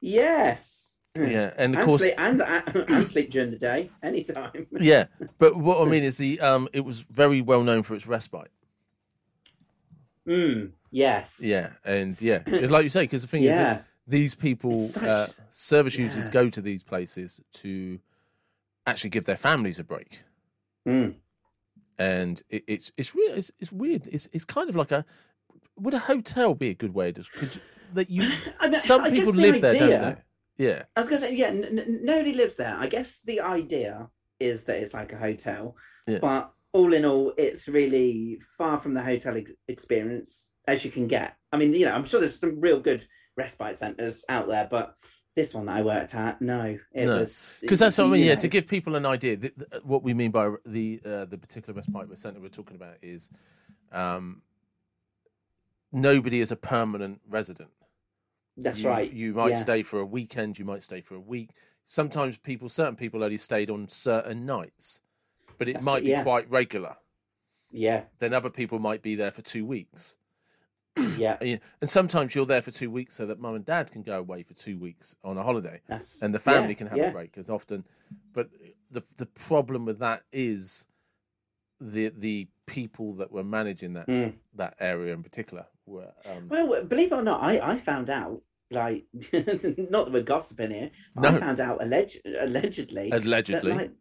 Yes. Yeah, and of and course, sleep, and, and sleep during the day, anytime. yeah. But what I mean is the um, it was very well known for its respite. Mm, yes. Yeah, and yeah, it's like you say, because the thing is, Yeah. that these people, such- uh, service users, yeah. go to these places to actually give their families a break, Mm. and it, it's it's real. It's, it's weird. It's it's kind of like a would a hotel be a good way to? Cause that you I mean, some people guess the live there, don't they? Yeah, I was going to say, yeah, n- n- nobody lives there. I guess the idea is that it's like a hotel, Yeah. but all in all, it's really far from the hotel ex- experience as you can get. I mean, you know, I'm sure there's some real good respite centres out there, but this one that I worked at, no, it No. was because that's what I mean. Yeah, know, to give people an idea, th- th- what we mean by the uh, the particular respite centre we're talking about is um, nobody is a permanent resident. That's you, right. You might yeah. stay for a weekend. You might stay for a week. Sometimes people, certain people, only stayed on certain nights, but it That's might it, be yeah. quite regular. Yeah, Then other people might be there for two weeks. yeah, And sometimes you're there for two weeks so that mum and dad can go away for two weeks on a holiday, that's and the family yeah, can have a break. As often, but the the problem with that is the the people that were managing that Mm. that area in particular were um, Well, believe it or not, I, I found out, like, not that we're gossiping here, No. I found out alleged, allegedly. that, allegedly. like,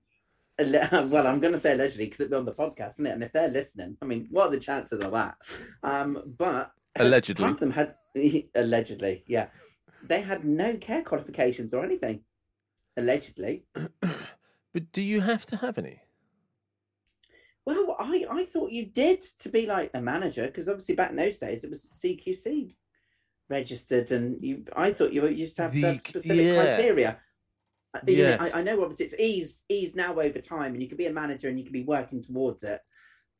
alle- well, I'm going to say allegedly because it'll be on the podcast, isn't it? And if they're listening, I mean, what are the chances of that? Um, but Allegedly. had, allegedly, yeah, they had no care qualifications or anything. Allegedly. but do you have to have any? Well, I, I thought you did to be like a manager because obviously back in those days it was CQC registered, and you. I thought you used to have The- specific yes. criteria. Uh, Yes. I, I know obviously it's eased eased now over time, and you can be a manager and you can be working towards it.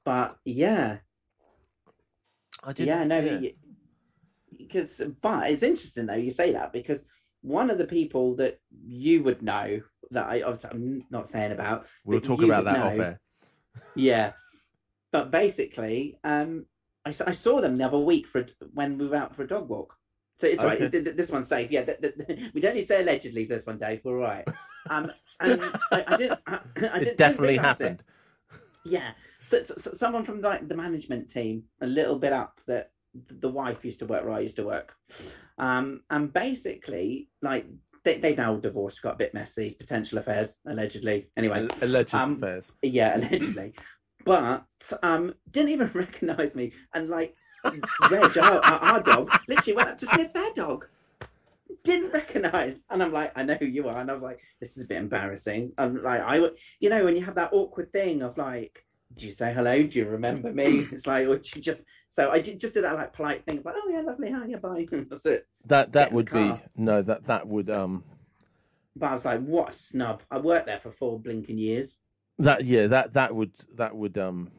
But yeah, I didn't. yeah, no, because but it's interesting though you say that because one of the people that you would know that I obviously I'm not saying about We'll talk about that off air. Yeah, but basically, um, I, I saw them the other week for a- when we were out for a dog walk. So it's right. Okay. th- th- This one's safe. Yeah, th- th- we don't need to say allegedly for this one, Dave. We're all right. Um, and I, I didn't. I, I didn't It definitely realise it. happened. Yeah. So, so, so someone from like the management team, a little bit up, that the wife used to work where I used to work, um, and basically, like they they now divorced, got a bit messy, potential affairs, allegedly. Anyway, Alleged um, affairs. yeah, allegedly. but um, didn't even recognise me, and like Reg, our, our our dog, literally went up to sniff their dog. Didn't recognise, and I'm like, I know who you are, and I was like, this is a bit embarrassing. I'm like, I, would- you know, when you have that awkward thing of like, do you say hello? Do you remember me? It's like, or do you just. So I did, just did that like polite thing, like, oh yeah, lovely, hi, yeah, bye. That's it. That that would be no. That that would um. But I was like, what a snub. I worked there for four blinking years. That yeah. That that would that would um.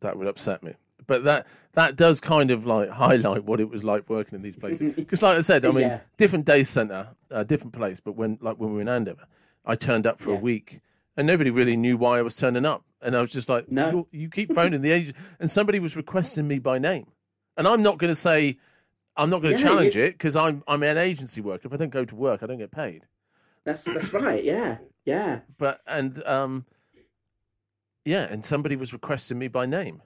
That would upset me. But that that does kind of like highlight what it was like working in these places. Because, like I said, I mean, Yeah. different day centre, uh, different place. But when like when we were in Andover, I turned up for a week, and nobody really knew why I was turning up. And I was just like, No. You keep phoning the agent, and somebody was requesting me by name, and I'm not going to say, I'm not going to Yeah, challenge you- it because I'm I'm an agency worker. If I don't go to work, I don't get paid. That's that's right. Yeah, yeah. But and um, yeah, and somebody was requesting me by name,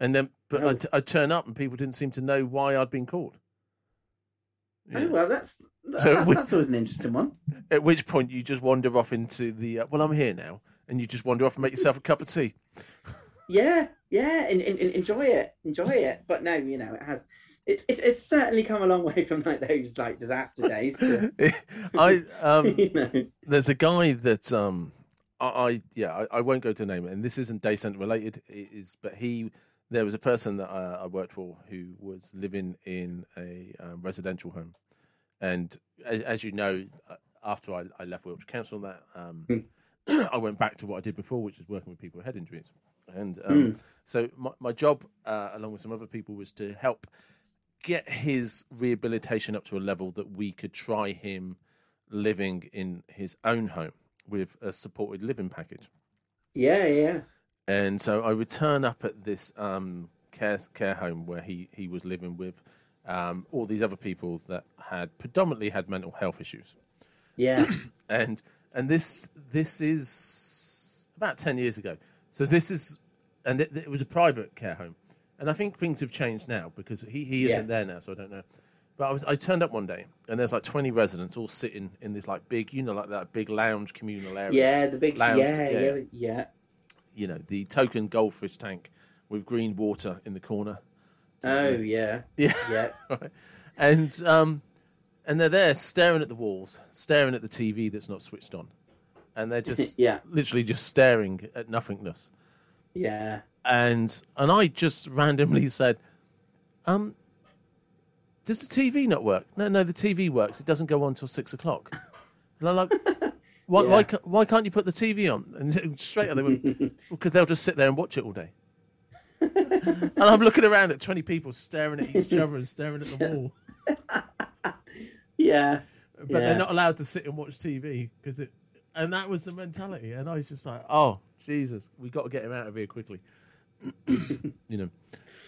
and then but Oh. I'd, I'd turn up and people didn't seem to know why I'd been called. Yeah. Oh well, that's that, So we- that's always an interesting one. At which point you just wander off into the uh, well, I'm here now, and you just wander off and make yourself a cup of tea. Yeah, yeah. In, in, in- enjoy it, enjoy it. But no, you know, it has. It's it's it's certainly come a long way from like those like disaster days. To, I um, you know. there's a guy that um, I, I yeah, I, I won't go to name it, and this isn't day center related. It is, but he there was a person that I, I worked for who was living in a um, residential home, and as, as you know, uh, after I, I left Wiltshire Council, that um, I went back to what I did before, which is working with people with head injuries, and um, so my, my job, uh, along with some other people, was to help get his rehabilitation up to a level that we could try him living in his own home with a supported living package. Yeah, yeah. And so I would turn up at this um, care care home where he, he was living with um, all these other people that had predominantly had mental health issues. Yeah, And and this this is about ten years ago. So this is and it, it was a private care home. And I think things have changed now because he, he isn't Yeah. there now, so I don't know. But I was I turned up one day and there's like 20 residents all sitting in this like big, you know, like that big lounge communal area. Yeah, the big Lounge, yeah, yeah. yeah, yeah. You know, the token goldfish tank with green water in the corner. Oh yeah, Yeah. yeah. right. And um, and they're there staring at the walls, staring at the TV that's not switched on, and they're just Yeah. literally just staring at nothingness. Yeah. And and I just randomly said, um, does the TV not work? No, no, the TV works. It doesn't go on till six o'clock. And I'm like, why, why, Yeah. ca- why can't you put the TV on? And straight out they went, because they'll just sit there and watch it all day. And I'm looking around at 20 people staring at each other and staring at the wall. Yeah. but Yeah. they're not allowed to sit and watch TV because it. And that was the mentality, and I was just like, "Oh Jesus, we got to get him out of here quickly," you know.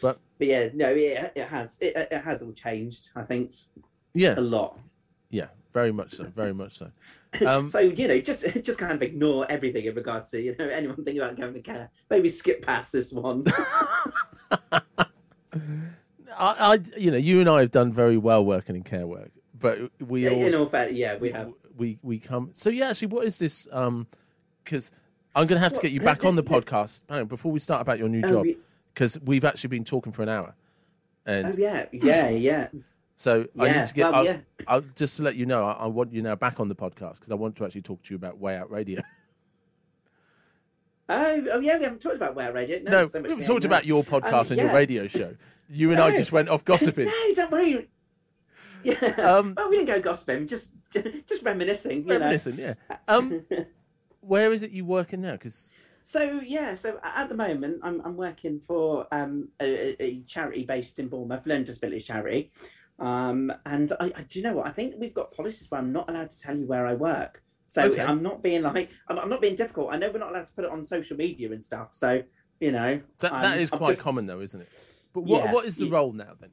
But But yeah, no, it, it has it, it has all changed. I think yeah, a lot. yeah, very much so, very much so. Um, so you know, just just kind of ignore everything in regards to you know anyone thinking about going to care. Maybe skip past this one. I, I, you know, you and I have done very well working in care work, but we all in all fact, yeah, we have. we we come. So yeah, actually, what is this? Um, because I'm going to have to get you back on the podcast hang on, before we start about your new Oh, job, we- because we've actually been talking for an hour, and Oh yeah, yeah, yeah. So I need to get. well, I'll, yeah. I'll, just to let you know, I, I want you now back on the podcast because I want to actually talk to you about Way Out Radio. Oh, oh yeah, we haven't talked about where radio. No, No, so we haven't talked about your podcast Um, and your radio show. You and I just went off gossiping. no, don't worry. Yeah. Um, well, we didn't go gossiping. Just, just reminiscing. You Reminiscent, yeah. Um, where is it you working now? Because So yeah, so at the moment I'm I'm working for um, a, a- a charity based in Bournemouth, Learning Disabilities Charity, um, and I, I do you know what I think we've got policies where I'm not allowed to tell you where I work. So Okay. I'm not being like I'm, I'm not being difficult. I know we're not allowed to put it on social media and stuff. So you know that I'm- that is I'm quite just- common, though, isn't it? But what Yeah. what is the Yeah. role now then?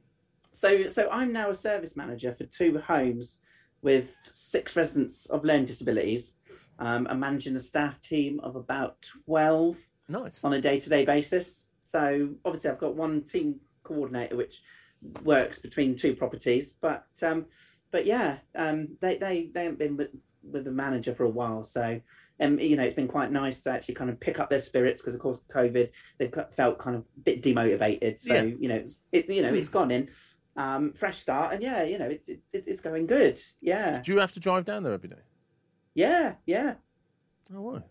So so I'm now a service manager for two homes with six residents of learning disabilities. Um, I'm managing a staff team of about twelve. Nice. on a day-to-day basis. So obviously, I've got one team coordinator which works between two properties, but um, but yeah, um, they they they haven't been with, with the manager for a while, so. Um, you know, it's been quite nice to actually kind of pick up their spirits because, of course, COVID, they've felt kind of a bit demotivated. So, Yeah. you know, it's, it, you know, it's gone in, um, fresh start, and yeah, you know, it's it, it's going good. Yeah, Do you have to drive down there every day? yeah, yeah. Oh, why?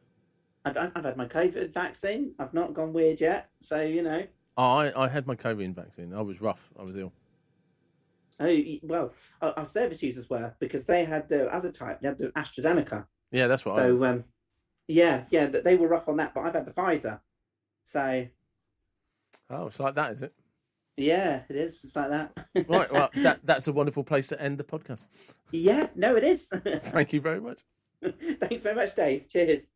I've, I've had my COVID vaccine. I've not gone weird yet, so you know. Oh, I, I had my COVID vaccine. I was rough. I was ill. Oh well, our, service users were because they had the other type. They had the AstraZeneca. Yeah, that's what I. So um, yeah, yeah, th- they were rough on that. But I've had the Pfizer. So Oh, it's like that, is it? yeah, it is. It's like that. Right. Well, that that's a wonderful place to end the podcast. yeah, no, it is. Thank you very much. Thanks very much, Dave. Cheers.